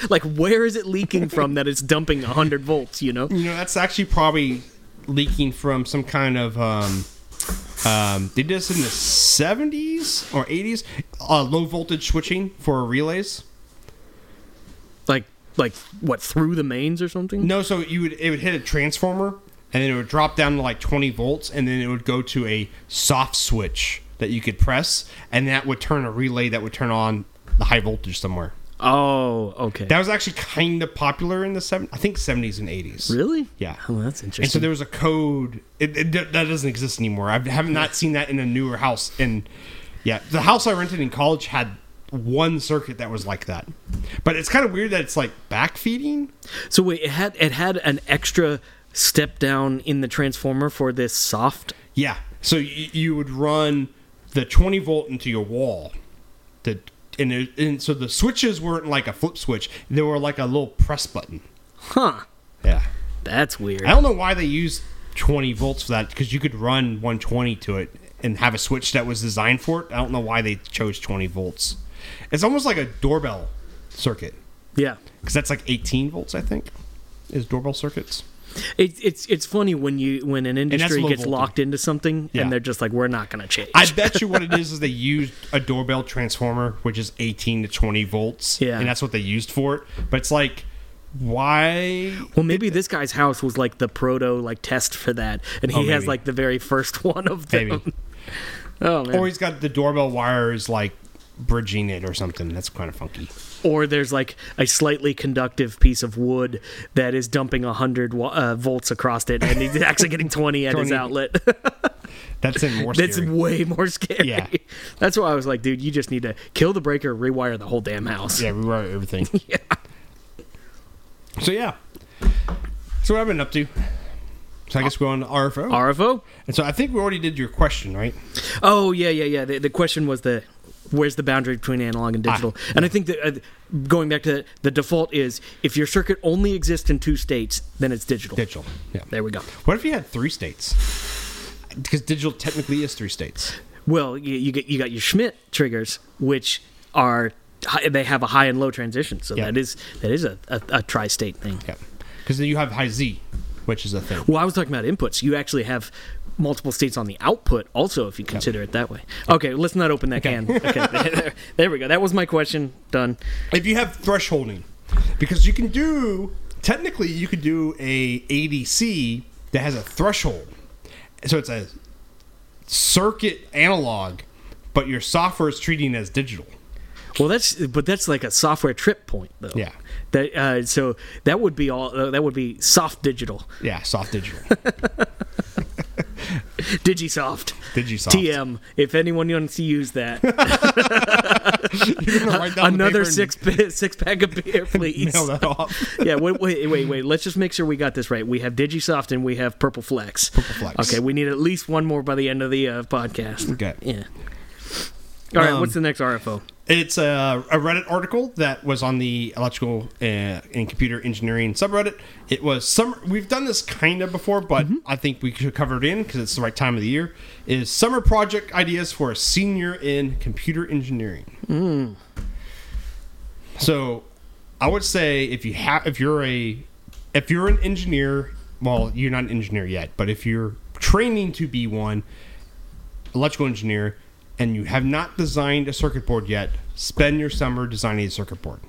like, where is it leaking from that it's dumping hundred volts? You know. You know, that's actually probably leaking from some kind of. Um, um, they did this in the 70s or 80s. Uh, low voltage switching for relays. Like, like what through the mains or something? No, so you would it would hit a transformer, and then it would drop down to like 20 volts, and then it would go to a soft switch that you could press, and that would turn a relay that would turn on the high voltage somewhere. Oh, okay. That was actually kind of popular in the seven, I think 70s and 80s. really? Yeah. Oh, that's interesting. And so there was a code. It, it, that doesn't exist anymore. I have not seen that in a newer house. And yeah, the house I rented in college had one circuit that was like that. But it's kind of weird that it's like backfeeding. So wait, it had it had an extra step down in the transformer for this soft. Yeah. So you, you would run the 20 volt into your wall. The and, it, and so the switches weren't like a flip switch. They were like a little press button. Huh. Yeah. That's weird. I don't know why they used 20 volts for that because you could run 120 to it and have a switch that was designed for it. I don't know why they chose 20 volts. It's almost like a doorbell circuit Yeah. because that's like 18 volts, I think, is doorbell circuits. It's it's it's funny when you when an industry gets voltage. locked into something Yeah. and they're just like we're not going to change. I bet you what it is is they used a doorbell transformer, which is 18 to 20 volts. Yeah. And that's what they used for it. But it's like, why? well, maybe this guy's house was like the proto like test for that, and he Oh, has like the very first one of them. Maybe. Oh man. Or he's got the doorbell wires like bridging it or something. That's kind of funky. or there's like a slightly conductive piece of wood that is dumping 100 uh, volts across it and he's actually getting 20 at his outlet That's in more that's way more scary Yeah. that's why i was like dude you just need to kill the breaker rewire the whole damn house Yeah, rewrite everything. Yeah. So yeah. So what I've been up to. So I guess we're on RFO. rfo and so I think we already did your question, right? oh yeah yeah yeah the, the question was the where's the boundary between analog and digital and i think that uh, going back to the default is if your circuit only exists in two states then it's digital Digital. Yeah. there we go What if you had three states? Because digital technically is three states. Well, you, you get you got your Schmitt triggers, which are they have a high and low transition, so Yeah. that is that is a, a, a tri-state thing. Yeah. Because then you have high Z, which is a thing. Well, I was talking about inputs. You actually have multiple states on the output, also, if you consider it that way. Okay, let's not open that can. Okay, there, there we go. That was my question. Done. If you have thresholding, because you can do technically you could do a ADC that has a threshold, so it's a circuit analog, but your software is treating it as digital. Well, that's but that's like a software trip point, though. Yeah. That uh, so that would be all. Uh, that would be soft digital, Yeah, soft digital. DigiSoft, Digisoft. TM. If anyone wants to use that, You're write down another six pa- six pack of beer, please. Nail that off. yeah, wait, wait, wait, wait. Let's just make sure we got this right. We have Digisoft and we have Purple Flex. Purple Flex. Okay, we need at least one more by the end of the uh, podcast. Okay. Yeah. All right, Um, what's the next RFO? It's a, a Reddit article that was on the electrical uh, and computer engineering subreddit. It was summer. We've done this kind of before, but I think we should cover it in because it's the right time of the year. Is summer project ideas for a senior in computer engineering. So, I would say if you have, if you're a, if you're an engineer, well, you're not an engineer yet, but if you're training to be one, electrical engineer and you have not designed a circuit board yet, spend your summer designing a circuit board.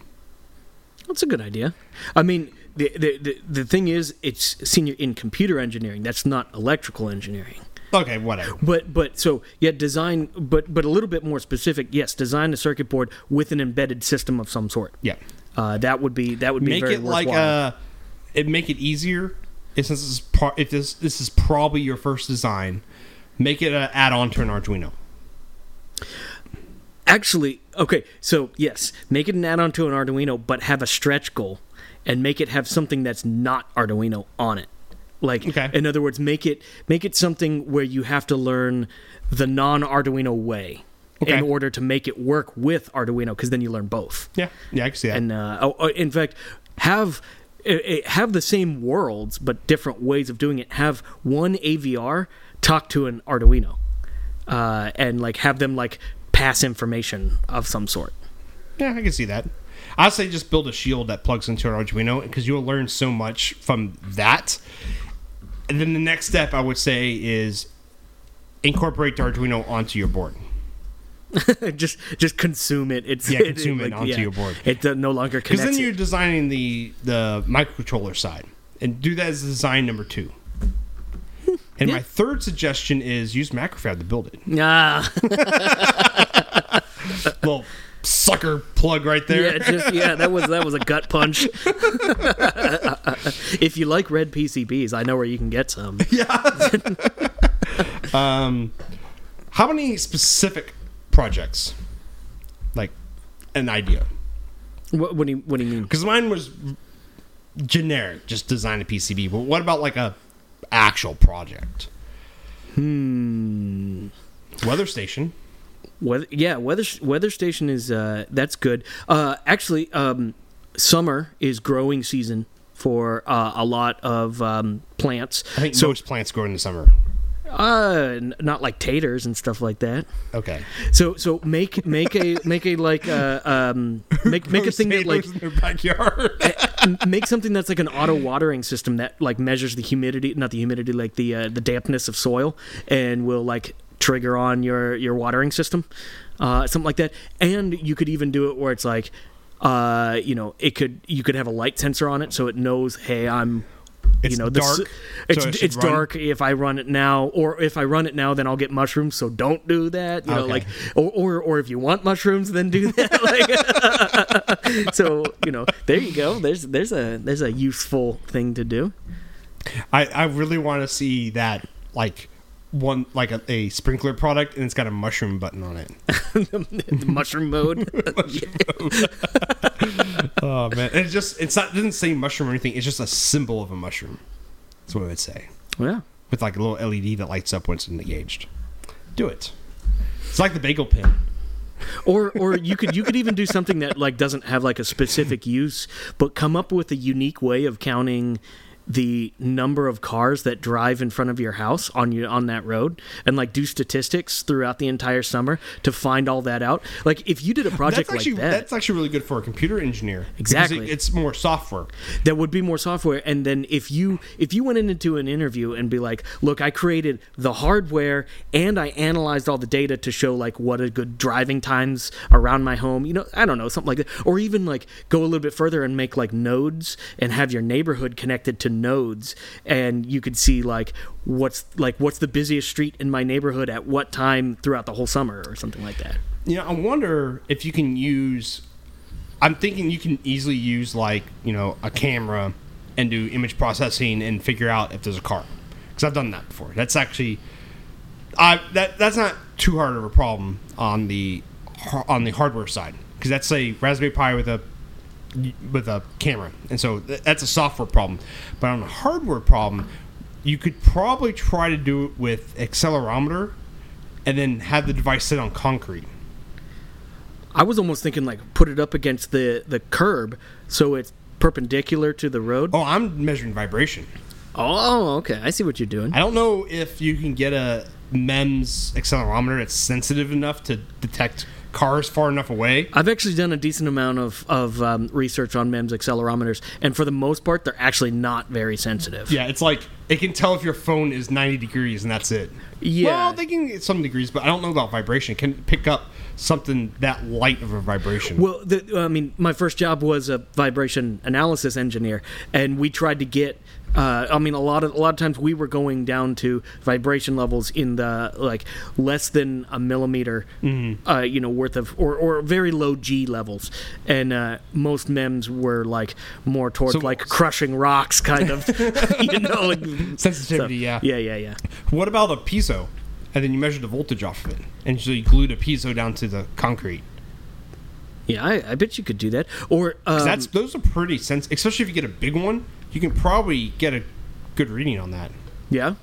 That's a good idea. I mean, the, the the the thing is, it's senior in computer engineering. That's not electrical engineering. Okay, whatever. But but so yeah, design. But but a little bit more specific. Yes, design a circuit board with an embedded system of some sort. Yeah. Uh, that would be that would be Make very it like worthwhile. a it make it easier if this is pro- if this this is probably your first design, make it an add-on to an Arduino. Actually, okay, so yes, make it an add-on to an Arduino, but have a stretch goal, and make it have something that's not Arduino on it. Like, Okay. in other words, make it make it something where you have to learn the non-Arduino way Okay. in order to make it work with Arduino, because then you learn both. Yeah. Yeah, I can see that. And uh, oh, oh, in fact, have eh, eh, have the same worlds but different ways of doing it. Have one AVR talk to an Arduino. Uh, and like have them like pass information of some sort. Yeah, I can see that. I'd say just build a shield that plugs into an Arduino because you'll learn so much from that. And then the next step I would say is incorporate the Arduino onto your board. just just consume it. It's Yeah, consume it onto your board. It uh, no longer Because then you're designing the the microcontroller side, and do that as design number two. And my third suggestion is use Macrofab to build it. Ah, Little sucker plug right there. yeah, just yeah. That was that was a gut punch. if you like red PCBs, I know where you can get some. Yeah. Um, how many specific projects, like an idea? What, what do you What do you mean? Because mine was generic, just design a PCB. But what about like a actual project? Hmm. Weather station. Weather, yeah, weather weather station is uh, that's good. Uh, actually, um, summer is growing season for uh, a lot of um, plants. I think so. most plants grow in the summer. Uh, n- not like taters and stuff like that. Okay. So so make make a make a like uh, um make make a thing that like in their backyard. make something that's like an auto watering system that like measures the humidity not the humidity like the uh, the dampness of soil and will like trigger on your your watering system uh something like that and you could even do it where it's like uh you know it could you could have a light sensor on it so it knows hey i'm It's you know dark, it's so it it's dark if i run it now or if i run it now then i'll get mushrooms so don't do that you know like or, or or if you want mushrooms then do that like so you know there you go there's there's a there's a useful thing to do. I, I really want to see that like one like a, a sprinkler product and it's got a mushroom button on it. The mushroom mode Oh man, and it just it's not it doesn't say mushroom or anything. It's just a symbol of a mushroom. That's what it would say oh, yeah with like a little LED that lights up once it's engaged. Do it. It's like the bagel pin. or or you could you could even do something that like doesn't have like a specific use but come up with a unique way of counting the number of cars that drive in front of your house on you on that road and like do statistics throughout the entire summer to find all that out like if you did a project That's actually like that that's actually really good for a computer engineer. Exactly. it- it's more software. that would be more software and then if you if you went into an interview and be like look i created the hardware and i analyzed all the data to show like what a good driving times around my home you know i don't know something like that or even like go a little bit further and make like nodes and have your neighborhood connected to nodes and you could see like what's like what's the busiest street in my neighborhood at what time throughout the whole summer or something like that You know, I wonder if you can use. I'm thinking you can easily use like you know a camera and do image processing and figure out if there's a car. Because I've done that before. That's actually, I that that's not too hard of a problem on the on the hardware side. Because that's a Raspberry Pi with a with a camera, and so that's a software problem. But on a hardware problem, you could probably try to do it with accelerometer, and then have the device sit on concrete. i was almost thinking like put it up against the the curb so it's perpendicular to the road Oh, I'm measuring vibration. Oh, okay. I see what you're doing. I don't know if you can get a MEMS accelerometer that's sensitive enough to detect cars far enough away. I've actually done a decent amount of, of um, research on MEMS accelerometers, and for the most part, they're actually not very sensitive. Yeah, it's like it can tell if your phone is 90 degrees and that's it. Yeah. Well, they can get some degrees, but I don't know about vibration. It can pick up something that light of a vibration. Well, the, I mean, my first job was a vibration analysis engineer, and we tried to get. Uh, I mean, a lot of a lot of times we were going down to vibration levels in the like less than a millimeter, uh, you know, worth of or, or very low G levels, and uh, most MEMS were like more towards So- like crushing rocks, kind of, you know. Like, Sensitivity, yeah. yeah, yeah, yeah. What about a piezo? And then you measure the voltage off of it. And so you glued a piezo down to the concrete. Yeah, I, I bet you could do that. Or um, that's those are pretty sensitive, especially if you get a big one. You can probably get a good reading on that. Yeah.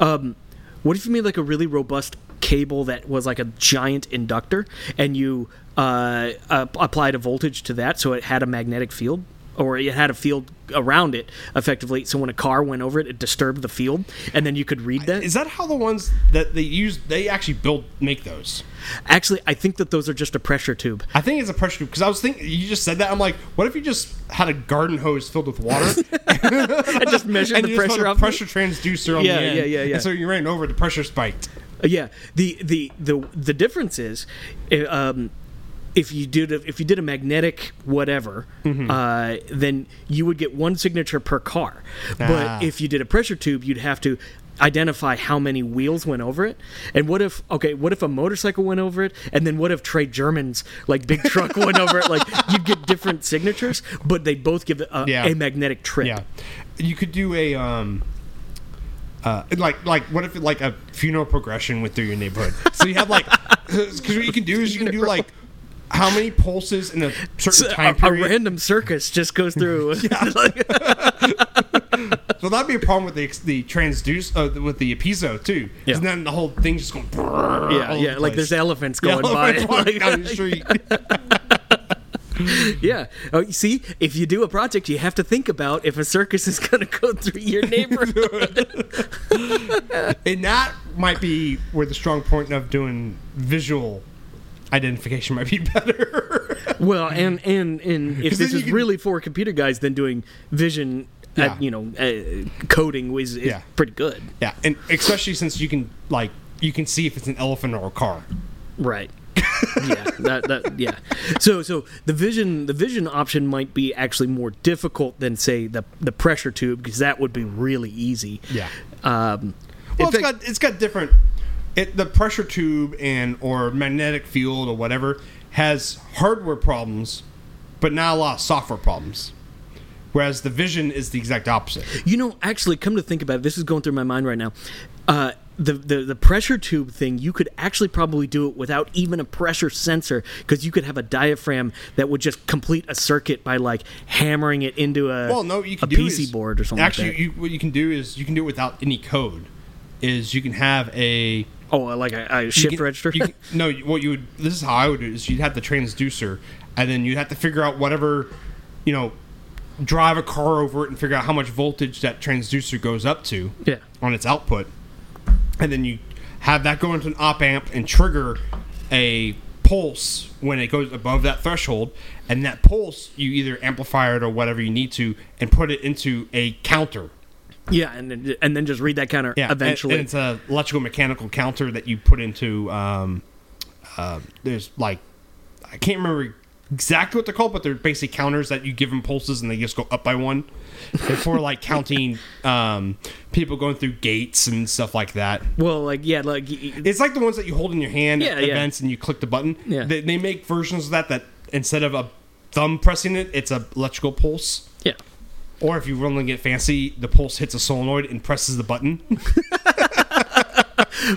Um, what if you made like a really robust cable that was like a giant inductor, and you uh, uh, applied a voltage to that, so it had a magnetic field? Or it had a field around it effectively. So when a car went over it, it disturbed the field, and then you could read that. Is that how the ones that they use? They actually build make those. Actually, I think that those are just a pressure tube. I think it's a pressure tube because I was thinking you just said that. I'm like, what if you just had a garden hose filled with water I just measured and the you just pressure put a of pressure transducer on Yeah, the end? yeah, yeah, yeah. And so you ran over, the pressure spiked. Uh, Yeah, the the the the difference is, uh, um, if you did a, if you did a magnetic whatever, Mm-hmm. uh, then you would get one signature per car. Ah. But if you did a pressure tube, you'd have to identify how many wheels went over it and what if okay what if a motorcycle went over it and then what if trey german's like big truck went over it like you'd get different signatures but they both give a, Yeah. a magnetic trip Yeah, you could do a um, uh, like like what if like a funeral progression went through your neighborhood? So you have like because what you can do is you can do like how many pulses in a certain a, time a period. A random circus just goes through So that'd be a problem with the the transduce uh, with the piezo too. Yeah. And then the whole thing's just going. yeah yeah the like there's elephants going by elephants walking Like- down the street. Yeah. Oh, you see, if you do a project, you have to think about if a circus is going to go through your neighborhood. and that might be where the strong point of doing visual identification might be better. well, and and and if this is can- really for computer guys, then doing vision, Yeah. at, you know, uh, coding was is Yeah. pretty good. yeah, and especially since you can like you can see if it's an elephant or a car. Right. yeah, that, that yeah. So so the vision the vision option might be actually more difficult than say the the pressure tube because that would be really easy. Yeah. Um, Well, it's fact- got it's got different. It the pressure tube and or magnetic field or whatever has hardware problems, but not a lot of software problems. Whereas the vision is the exact opposite. You know, actually, come to think about it, this is going through my mind right now. Uh, the, the the pressure tube thing, you could actually probably do it without even a pressure sensor because you could have a diaphragm that would just complete a circuit by like hammering it into a Well, no, you can a PC is- board or something Actually, like that. you, what you can do is you can do it without any code. Is you can have a oh, uh, like a, a shift can- register. you can- no, what you would this is how I would do it, is you'd have the transducer, and then you'd have to figure out whatever, you know, drive a car over it and figure out how much voltage that transducer goes up to Yeah. on its output, and then you have that go into an op amp and trigger a pulse when it goes above that threshold, and that pulse you either amplify it or whatever you need to, and put it into a counter. Yeah, and then, and then just read that counter Yeah, eventually. and, it's a electrical mechanical counter that you put into. Um, uh, there's like, I can't remember exactly what they're called, but they're basically counters that you give them pulses and they just go up by one. They're for like counting um, people going through gates and stuff like that. well, like yeah, like It's like the ones that you hold in your hand Yeah, at yeah. events and you click the button. Yeah. They, they make versions of that that instead of a thumb pressing it, it's a electrical pulse. yeah. Or if you really get fancy, the pulse hits a solenoid and presses the button.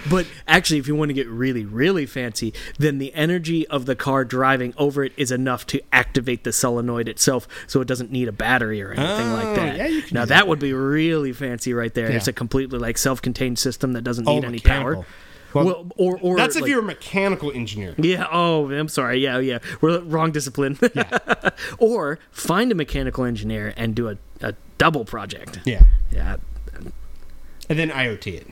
But actually, if you want to get really, really fancy, then the energy of the car driving over it is enough to activate the solenoid itself, so it doesn't need a battery or anything Oh, like that. yeah, now that. that. would be really fancy right there. It's a completely like self-contained system that doesn't Oh, need any mechanical. power. Well, Well, or or That's if like- you're a mechanical engineer. Yeah. Oh, I'm sorry. Yeah, yeah. We're wrong discipline. yeah. or find a mechanical engineer and do a, a double project. Yeah. Yeah. And then IoT it.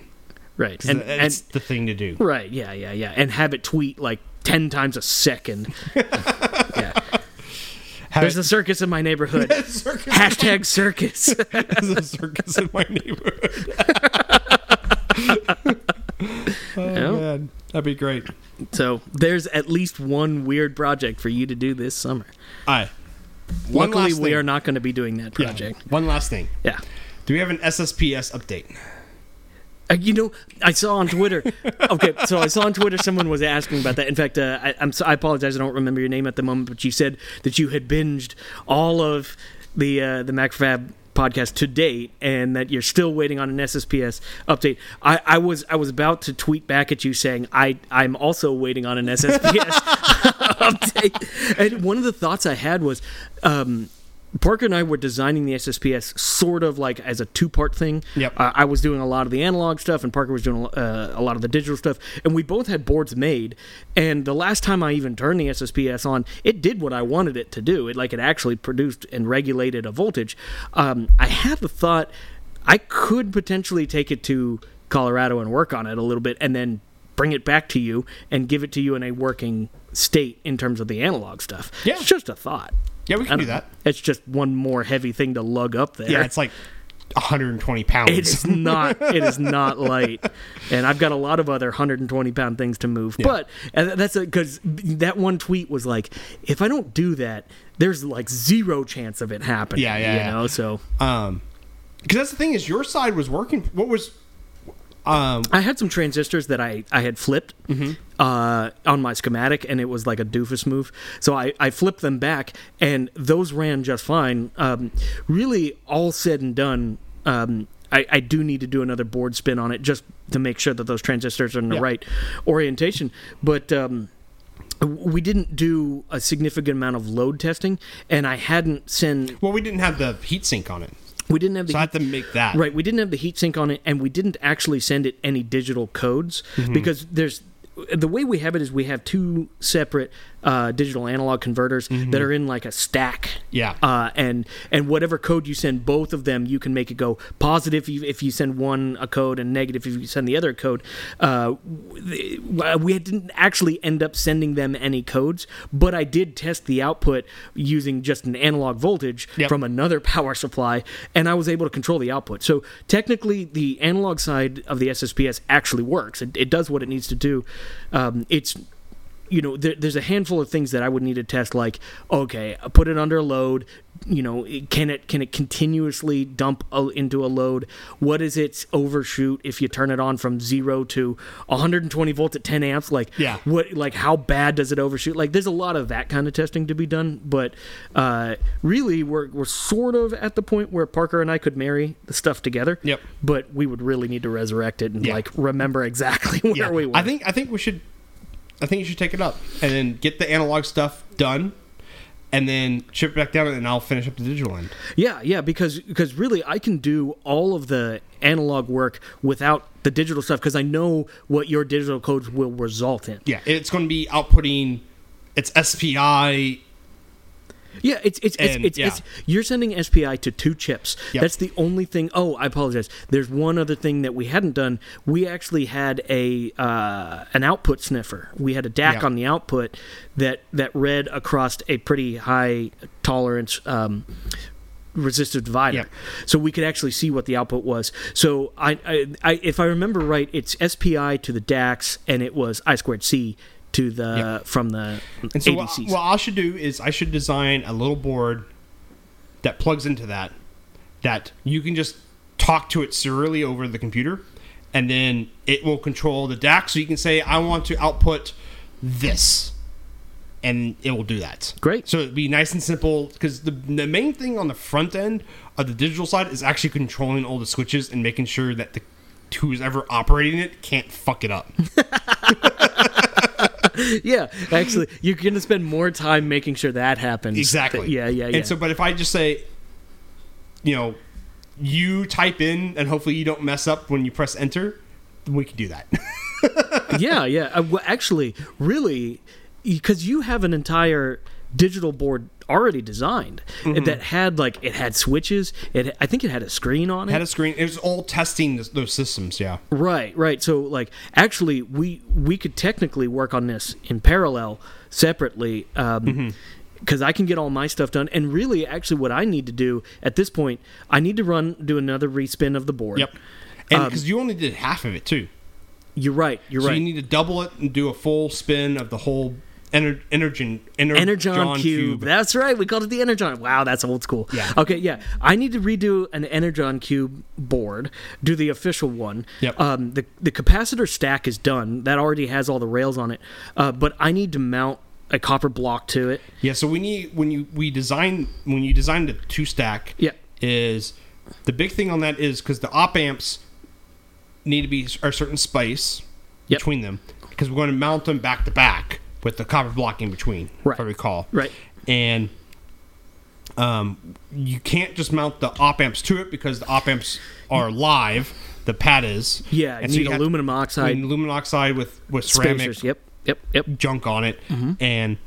Right. And, that's and the thing to do. right. Yeah. Yeah. Yeah. And have it tweet like ten times a second. yeah. Have There's it- a circus in my neighborhood. circus. Hashtag circus. There's a circus in my neighborhood. oh Yeah. man, that'd be great. so there's at least one weird project for you to do this summer. Right. One Luckily, we thing. are not going to be doing that Yeah, project. One last thing. Yeah. Do we have an SSPS update? Uh, you know, I saw on Twitter. Okay, so I saw on Twitter someone was asking about that. In fact, uh, I, I'm so, I apologize, I don't remember your name at the moment, but you said that you had binged all of the uh, the MacroFab podcast to date, and that you're still waiting on an SSPS update. I, I was I was about to tweet back at you saying I I'm also waiting on an SSPS update, and one of the thoughts I had was. Um, Parker and I were designing the SSPS sort of like as a two part thing. Yep. Uh, I was doing a lot of the analog stuff, and Parker was doing uh, a lot of the digital stuff. And we both had boards made. And the last time I even turned the SSPS on, it did what I wanted it to do. It like it actually produced and regulated a voltage. Um, I had the thought I could potentially take it to Colorado and work on it a little bit, and then bring it back to you and give it to you in a working state in terms of the analog stuff. Yeah. It's just a thought. Yeah, we can do that. It's just one more heavy thing to lug up there. Yeah, it's like 120 pounds. it is not. It is not light, and I've got a lot of other 120 pound things to move. But and that's because that one tweet was like, if I don't do that, there's like zero chance of it happening. Yeah, yeah, You yeah. know, so Um, because that's the thing is your side was working. What was, um, I had some transistors that I, I had flipped Mm-hmm. uh, on my schematic, and it was like a doofus move. So I, I flipped them back, and those ran just fine. Um, really, all said and done, um, I, I do need to do another board spin on it just to make sure that those transistors are in the Yeah. right orientation. But um, we didn't do a significant amount of load testing, and I hadn't sent. well, we didn't have the heat sink on it, We didn't have the so I had to make that. Right, we didn't have the heatsink on it, and we didn't actually send it any digital codes Mm-hmm. because there's the way we have it is we have two separate uh, digital analog converters that are in like a stack. Mm-hmm. Yeah. Uh, and and whatever code you send both of them, you can make it go positive if you, send one a code and negative if you send the other a code. Uh, we didn't actually end up sending them any codes, but I did test the output using just an analog voltage Yep. from another power supply, and I was able to control the output. So technically, the analog side of the SSPS actually works. It, it does what it needs to do. Um, it's you know, there, there's a handful of things that I would need to test, like okay, put it under load. You know, can it can it continuously dump a, into a load? What is its overshoot if you turn it on from zero to 120 volts at 10 amps? Like, Yeah. what like how bad does it overshoot? Like, there's a lot of that kind of testing to be done, but uh, really, we're we're sort of at the point where Parker and I could marry the stuff together. Yep. But we would really need to resurrect it and Yeah. like remember exactly where Yeah. we were. I think I think we should. I think you should take it up and then get the analog stuff done, and then chip it back down, and I'll finish up the digital end. Yeah, yeah, because because really I can do all of the analog work without the digital stuff because I know what your digital codes will result in. Yeah, it's going to be outputting. It's SPI. Yeah, it's it's it's, And, it's, yeah. it's you're sending SPI to two chips. Yep. That's the only thing. Oh, I apologize. There's one other thing that we hadn't done. We actually had a uh, an output sniffer. We had a DAC Yep. on the output that that read across a pretty high tolerance. Um, resistive divider Yep. so we could actually see what the output was so I, I, I if i remember right it's spi to the DACs and it was i squared c to the Yep. from the And so what, what I should do is I should design a little board that plugs into that, that you can just talk to it serially over the computer, and then it will control the DAC. So you can say, I want to output this, and it will do that. Great. So it'd be nice and simple because the the main thing on the front end of the digital side is actually controlling all the switches and making sure that the who's ever operating it can't fuck it up. yeah, actually, you're going to spend more time making sure that happens. Exactly. Yeah, yeah, yeah. And so, but if I just say, you know, you type in and hopefully you don't mess up when you press enter, we can do that. yeah, yeah. Uh, well, actually, really, because you have an entire digital board already designed Mm-hmm. that had like it had switches. It I think it had a screen on it. Had a screen. It was all testing this, those systems. Yeah. Right, right. So like actually we we could technically work on this in parallel separately um Mm-hmm. because I can get all my stuff done, and really, actually, what I need to do at this point, I need to run do another respin of the board. Yep. And because you only did half of it too, You're right. You're so right. you need to double it and do a full spin of the whole ener- energon ener- Energon John cube. That's right. We called it the Energon. Wow, that's old school. Yeah. Okay, yeah. I need to redo an Energon cube board, do the official one. Yep. Um, the the capacitor stack is done. That already has all the rails on it. Uh, but I need to mount a copper block to it. Yeah, so we need when you we design when you design the two stack. Yeah. is the big thing on that is because the op amps need to be a certain space Yep. between them because we're going to mount them back to back with the copper block in between. Right. If I recall. Right. And um, you can't just mount the op amps to it because the op amps are live. The pad is. Yeah, And you so need have- aluminum you oxide aluminum oxide with with ceramic spacers. Yep, yep, yep. junk on it, and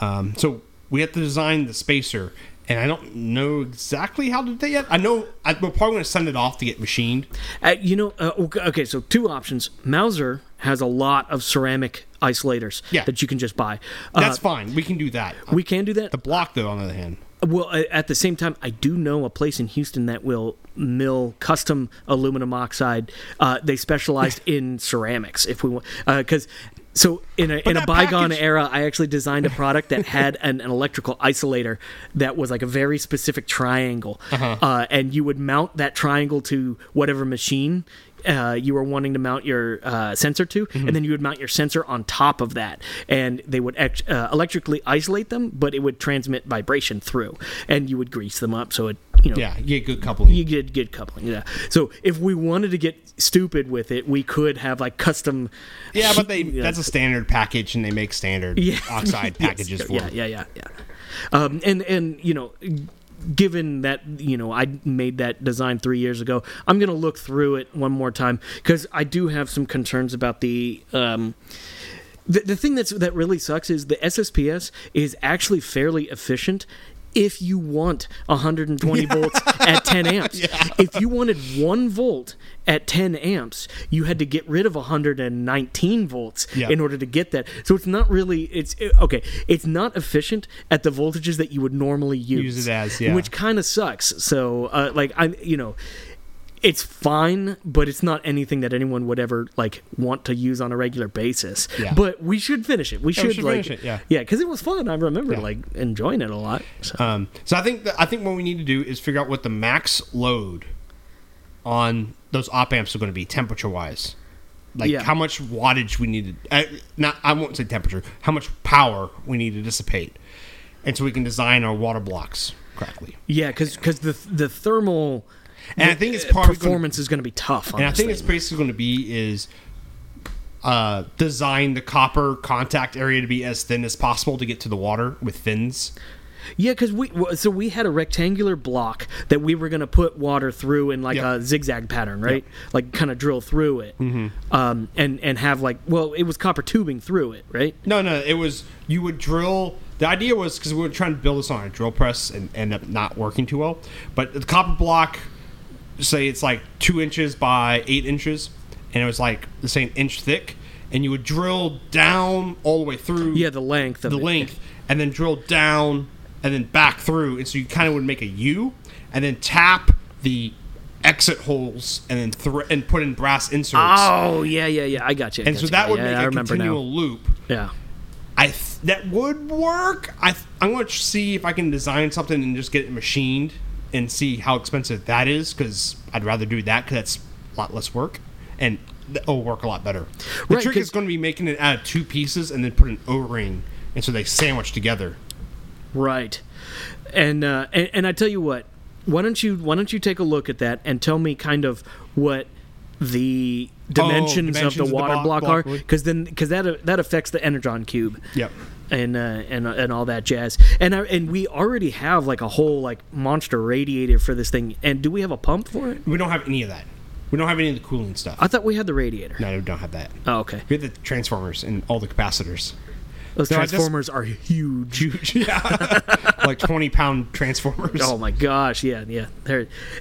um, so we have to design the spacer. And I don't know exactly how to do that yet. I know I, we're probably going to send it off to get machined. Uh, you know, uh, okay, okay, so two options. Mouser has a lot of ceramic isolators Yeah. that you can just buy. Uh, That's fine. We can do that. we can do that. The block, though, on the other hand, Well, uh, at the same time, I do know a place in Houston that will mill custom aluminum oxide. Uh, they specialized in ceramics. If we want, because so in a in a bygone package- era, I actually designed a product that had an, an electrical isolator that was like a very specific triangle, Uh-huh. uh, and you would mount that triangle to whatever machine. Uh, you were wanting to mount your uh, sensor to, Mm-hmm. and then you would mount your sensor on top of that, and they would ex- uh, electrically isolate them, but it would transmit vibration through, and you would grease them up so it, you know, yeah, you get good coupling. you get good coupling. Yeah. So if we wanted to get stupid with it, we could have like custom. Yeah, but they Yeah. that's a standard package, and they make standard Yeah. oxide Yes. packages for yeah, yeah, yeah, yeah. Um, and and you know, given that you know I made that design three years ago, I'm gonna look through it one more time because I do have some concerns about the. Um, the, the thing that's that really sucks is the SSPS is actually fairly efficient if you want 120 volts at 10 amps. If you wanted 1 volt at 10 amps, you had to get rid of 119 volts Yeah. in order to get that. So it's not really it's it- okay, it's not efficient at the voltages that you would normally use. Use it as, yeah. Which kind of sucks. So uh, like I you know, it's fine, but it's not anything that anyone would ever like want to use on a regular basis. Yeah. But we should finish it. We Yeah, should, we should like, finish it, yeah. yeah, because it was fun. I remember Yeah. like enjoying it a lot. So. Um, so I think that, I think what we need to do is figure out what the max load on those op amps are going to be temperature wise. Like how much wattage we need to uh, not I won't say temperature, how much power we need to dissipate. And so we can design our water blocks correctly. yeah, because the the thermal And I think it's probably gonna- performance is going to be tough. And I think thing. it's basically going to be is uh, design the copper contact area to be as thin as possible to get to the water with fins. Yeah, because we so we had a rectangular block that we were going to put water through in like Yep. a zigzag pattern, right? Like kind of drill through it, mm-hmm. um, and and have like well, it was copper tubing through it, right? No, no, it was you would drill. The idea was because we were trying to build this on a drill press and end up not working too well. But the copper block, say it's like two inches by eight inches, and it was like the same inch thick, and you would drill down all the way through Yeah, the length of the it. length, and then drill down and then back through, and so you kind of would make a U, and then tap the exit holes, and then and put in brass inserts. Oh yeah, yeah, yeah. I got you. I and got so you. that would yeah, make I a continual now. loop. Yeah. I th- that would work. I th- I'm going to see if I can design something and just get it machined and see how expensive that is because I'd rather do that because that's a lot less work and it'll work a lot better. The Right, trick is going to be making it out of two pieces and then put an O-ring and so they sandwich together. Right. And, uh, and and I tell you what, why don't you why don't you take a look at that and tell me kind of what the dimensions, of dimensions the of the water block- block, block are because then because that uh, that affects the energon cube. Yep. And, uh, and and all that jazz, and I, and we already have like a whole like monster radiator for this thing. And do we have a pump for it? We don't have any of that. We don't have any of the cooling stuff. I thought we had the radiator. no, we don't have that. Oh, okay. We have the transformers and all the capacitors. Those I just- transformers are huge. Huge, yeah, like twenty pound transformers. Oh my gosh, yeah, yeah.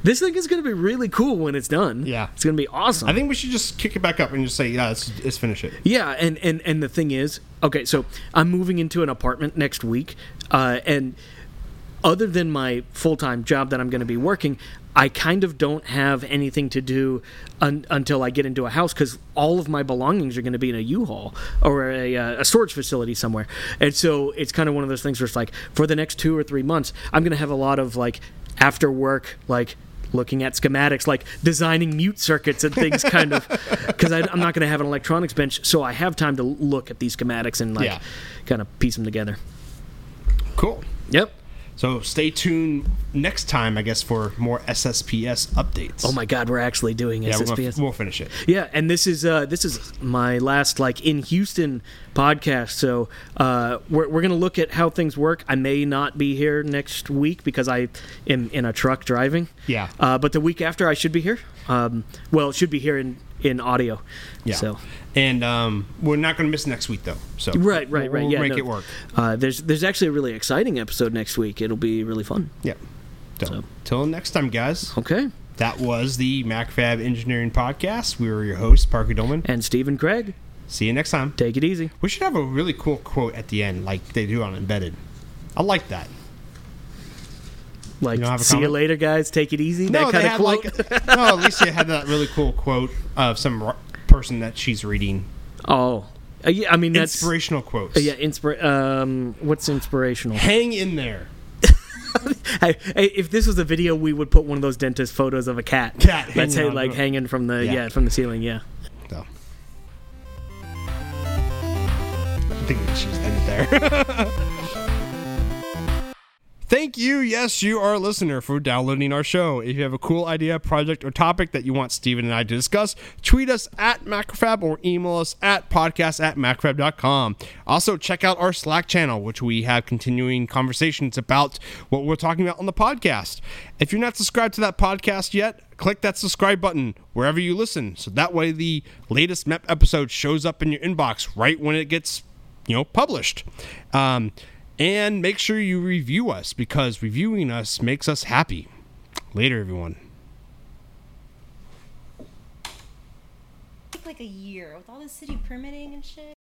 This thing is going to be really cool when it's done. Yeah. it's going to be awesome. I think we should just kick it back up and just say, yeah, let's, let's finish it. Yeah, and and and the thing is, okay, so I'm moving into an apartment next week, uh, and other than my full time job that I'm going to be working, I kind of don't have anything to do un- until I get into a house because all of my belongings are going to be in a U-Haul or a, a storage facility somewhere, and so it's kind of one of those things where it's like for the next two or three months, I'm going to have a lot of like after work like looking at schematics like designing mute circuits and things kind of because i'm not going to have an electronics bench so i have time to look at these schematics and like Yeah. kind of piece them together Cool. yep So stay tuned next time, I guess, for more SSPS updates. Oh my God, we're actually doing yeah, we'll, SSPS. we'll finish it. Yeah, and this is uh, this is my last like in Houston podcast. So uh, we're we're gonna look at how things work. I may not be here next week because I am in a truck driving. Yeah. Uh, but the week after, I should be here. Um, well, should be here in in audio. Yeah. So. And um, we're not going to miss next week, though. So Right, right, right. We'll yeah, make no. it work. Uh, there's there's actually a really exciting episode next week. It'll be really fun. Yeah. So, So. till next time, guys. Okay. That was the MacroFab Engineering Podcast. We were your hosts, Parker Dolman. And Stephen Craig, See you next time. take it easy. We should have a really cool quote at the end, like they do on Embedded. I like that. Like, You see you later, guys. Take it easy. No, that kind they of had like no. Elecia had that really cool quote of some r- person that she's reading. oh, Uh, yeah. I mean, that's Inspirational quotes. uh, yeah. Inspira- Um, what's inspirational? Hang in there. Hey, hey, if this was a video, we would put one of those dentist photos of a cat. Cat Let's say like hanging from the Yeah. yeah. from the ceiling. Yeah. So. I think we should end it there. Thank you, yes, you, are a listener, for downloading our show. If you have a cool idea, project, or topic that you want Stephen and I to discuss, tweet us at MacroFab or email us at podcast at macrofab.com. Also, check out our Slack channel, which we have continuing conversations about what we're talking about on the podcast. If you're not subscribed to that podcast yet, click that subscribe button wherever you listen. So that way the latest MEP episode shows up in your inbox right when it gets, you know, published. Um, and make sure you review us because reviewing us makes us happy. Later, everyone. Like a year with all the city permitting and shit.